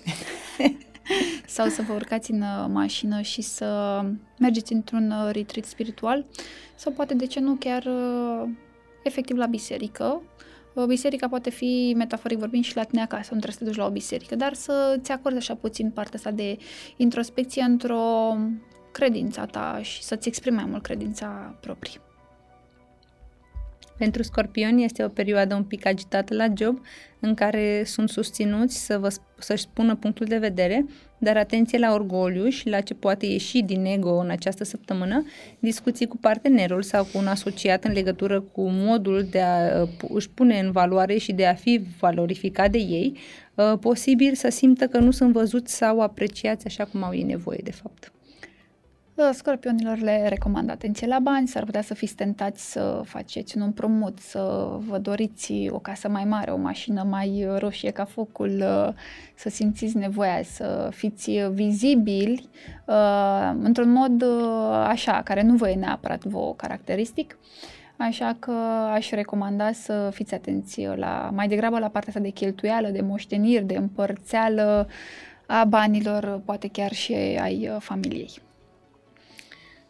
sau să vă urcați în uh, mașină și să mergeți într-un uh, retreat spiritual sau poate, de ce nu, chiar uh, efectiv la biserică. Biserica poate fi, metaforic vorbind, și la tine acasă, nu trebuie să te duci la o biserică, dar să-ți acorzi așa puțin partea asta de introspecție într-o credința ta și să-ți exprimi mai mult credința proprie. Pentru scorpioni este o perioadă un pic agitată la job, în care sunt susținuți să vă, să-și spună punctul de vedere, dar atenție la orgoliu și la ce poate ieși din ego în această săptămână, discuții cu partenerul sau cu un asociat în legătură cu modul de a uh, își pune în valoare și de a fi valorificat de ei, uh, posibil să simtă că nu sunt văzuți sau apreciați așa cum au ei nevoie de fapt. Scorpionilor le recomand atenție la bani, s-ar putea să fiți tentați să faceți un împrumut, să vă doriți o casă mai mare, o mașină mai roșie ca focul, să simțiți nevoia să fiți vizibili uh, într-un mod uh, așa, care nu vă e neapărat vouă caracteristic. Așa că aș recomanda să fiți atenți la, mai degrabă la partea asta de cheltuială, de moșteniri, de împărțeală a banilor, poate chiar și ai uh, familiei.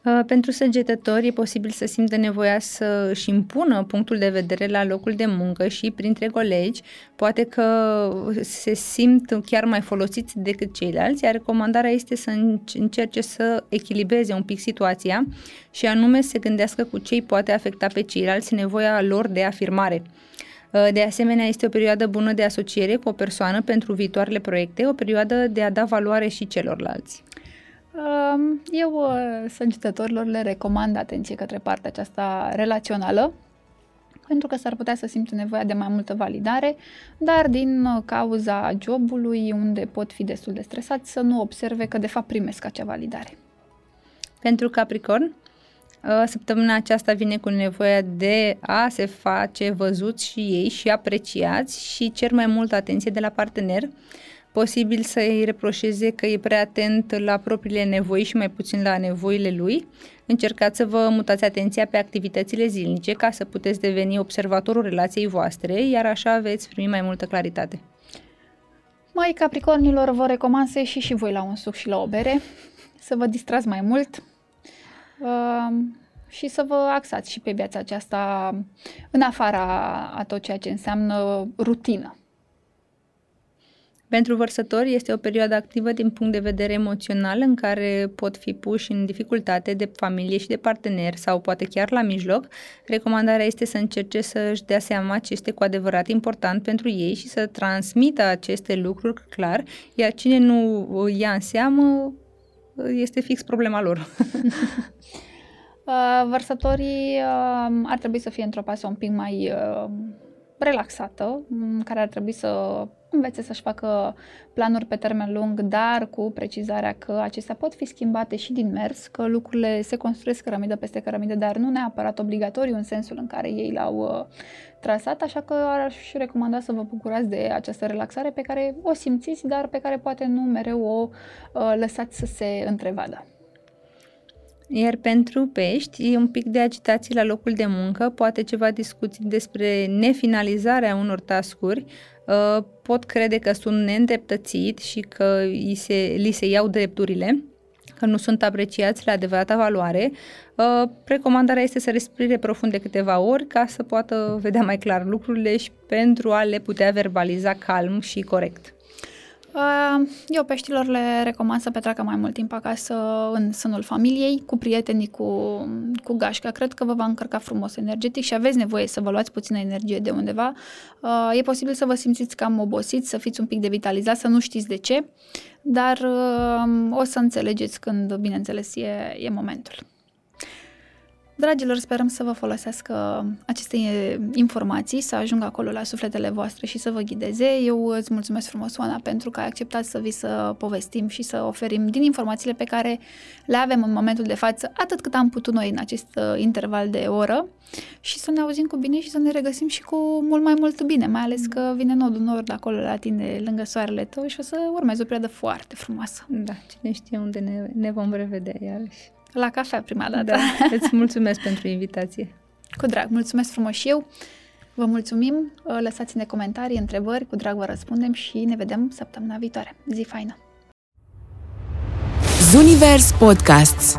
Uh, pentru săgetători e posibil să simtă nevoia să își impună punctul de vedere la locul de muncă și printre colegi, poate că se simt chiar mai folosiți decât ceilalți, iar recomandarea este să încerce să echilibreze un pic situația și anume să se gândească cu ce îi poate afecta pe ceilalți nevoia lor de afirmare. Uh, de asemenea, este o perioadă bună de asociere cu o persoană pentru viitoarele proiecte, o perioadă de a da valoare și celorlalți. Eu uh, săgetătorilor le recomand atenție către partea aceasta relațională, pentru că s-ar putea să simtă nevoia de mai multă validare, dar din uh, cauza jobului, unde pot fi destul de stresați, să nu observe că de fapt primesc acea validare. Pentru Capricorn, uh, săptămâna aceasta vine cu nevoia de a se face văzuți și ei și apreciați și cer mai multă atenție de la partener, posibil să îi reproșeze că e prea atent la propriile nevoi și mai puțin la nevoile lui. Încercați să vă mutați atenția pe activitățile zilnice ca să puteți deveni observatorul relației voastre, iar așa veți primi mai multă claritate. Mai Capricornilor, vă recomand să ieși și voi la un suc și la o bere, să vă distrați mai mult uh, și să vă axați și pe viața aceasta în afara a tot ceea ce înseamnă rutină. Pentru vărsători este o perioadă activă din punct de vedere emoțional în care pot fi puși în dificultate de familie și de partener sau poate chiar la mijloc. Recomandarea este să încerce să își dea seama ce este cu adevărat important pentru ei și să transmită aceste lucruri clar, iar cine nu ia în seamă este fix problema lor. Uh, vărsătorii uh, ar trebui să fie într-o pasă un pic mai uh, relaxată, care ar trebui să învețe să-și facă planuri pe termen lung, dar cu precizarea că acestea pot fi schimbate și din mers, că lucrurile se construiesc cărămidă peste cărămidă, dar nu neapărat obligatoriu în sensul în care ei l-au uh, trasat, așa că aș recomanda să vă bucurați de această relaxare pe care o simțiți, dar pe care poate nu mereu o uh, lăsați să se întrevadă. Iar pentru pești, e un pic de agitație la locul de muncă, poate ceva discuții despre nefinalizarea unor tascuri, uh, pot crede că sunt neîndreptățit și că li se, li se iau drepturile, că nu sunt apreciați la adevărata valoare. Uh, recomandarea este să respire profund de câteva ori ca să poată vedea mai clar lucrurile și pentru a le putea verbaliza calm și corect. Uh, eu peștilor le recomand să petreacă mai mult timp acasă în sânul familiei, cu prietenii, cu, cu gașca. Cred că vă va încărca frumos energetic și aveți nevoie să vă luați puțină energie de undeva. Uh, e posibil să vă simțiți cam obosiți, să fiți un pic devitalizați, să nu știți de ce, dar uh, o să înțelegeți când, bineînțeles, e, e momentul. Dragilor, sperăm să vă folosească aceste informații, să ajungă acolo la sufletele voastre și să vă ghideze. Eu îți mulțumesc frumos, Oana, pentru că ai acceptat să vii să povestim și să oferim din informațiile pe care le avem în momentul de față, atât cât am putut noi în acest uh, interval de oră și să ne auzim cu bine și să ne regăsim și cu mult mai mult bine, mai ales că vine nodul nord acolo la tine, lângă soarele tău și o să urmezi o perioadă foarte frumoasă. Da, cine știe unde ne, ne vom revedea iarăși. La cafea prima dată. Da, îți mulțumesc pentru invitație. Cu drag, mulțumesc frumos și eu. Vă mulțumim, lăsați-ne comentarii, întrebări, cu drag vă răspundem și ne vedem săptămâna viitoare. Zi faină! Zunivers Podcasts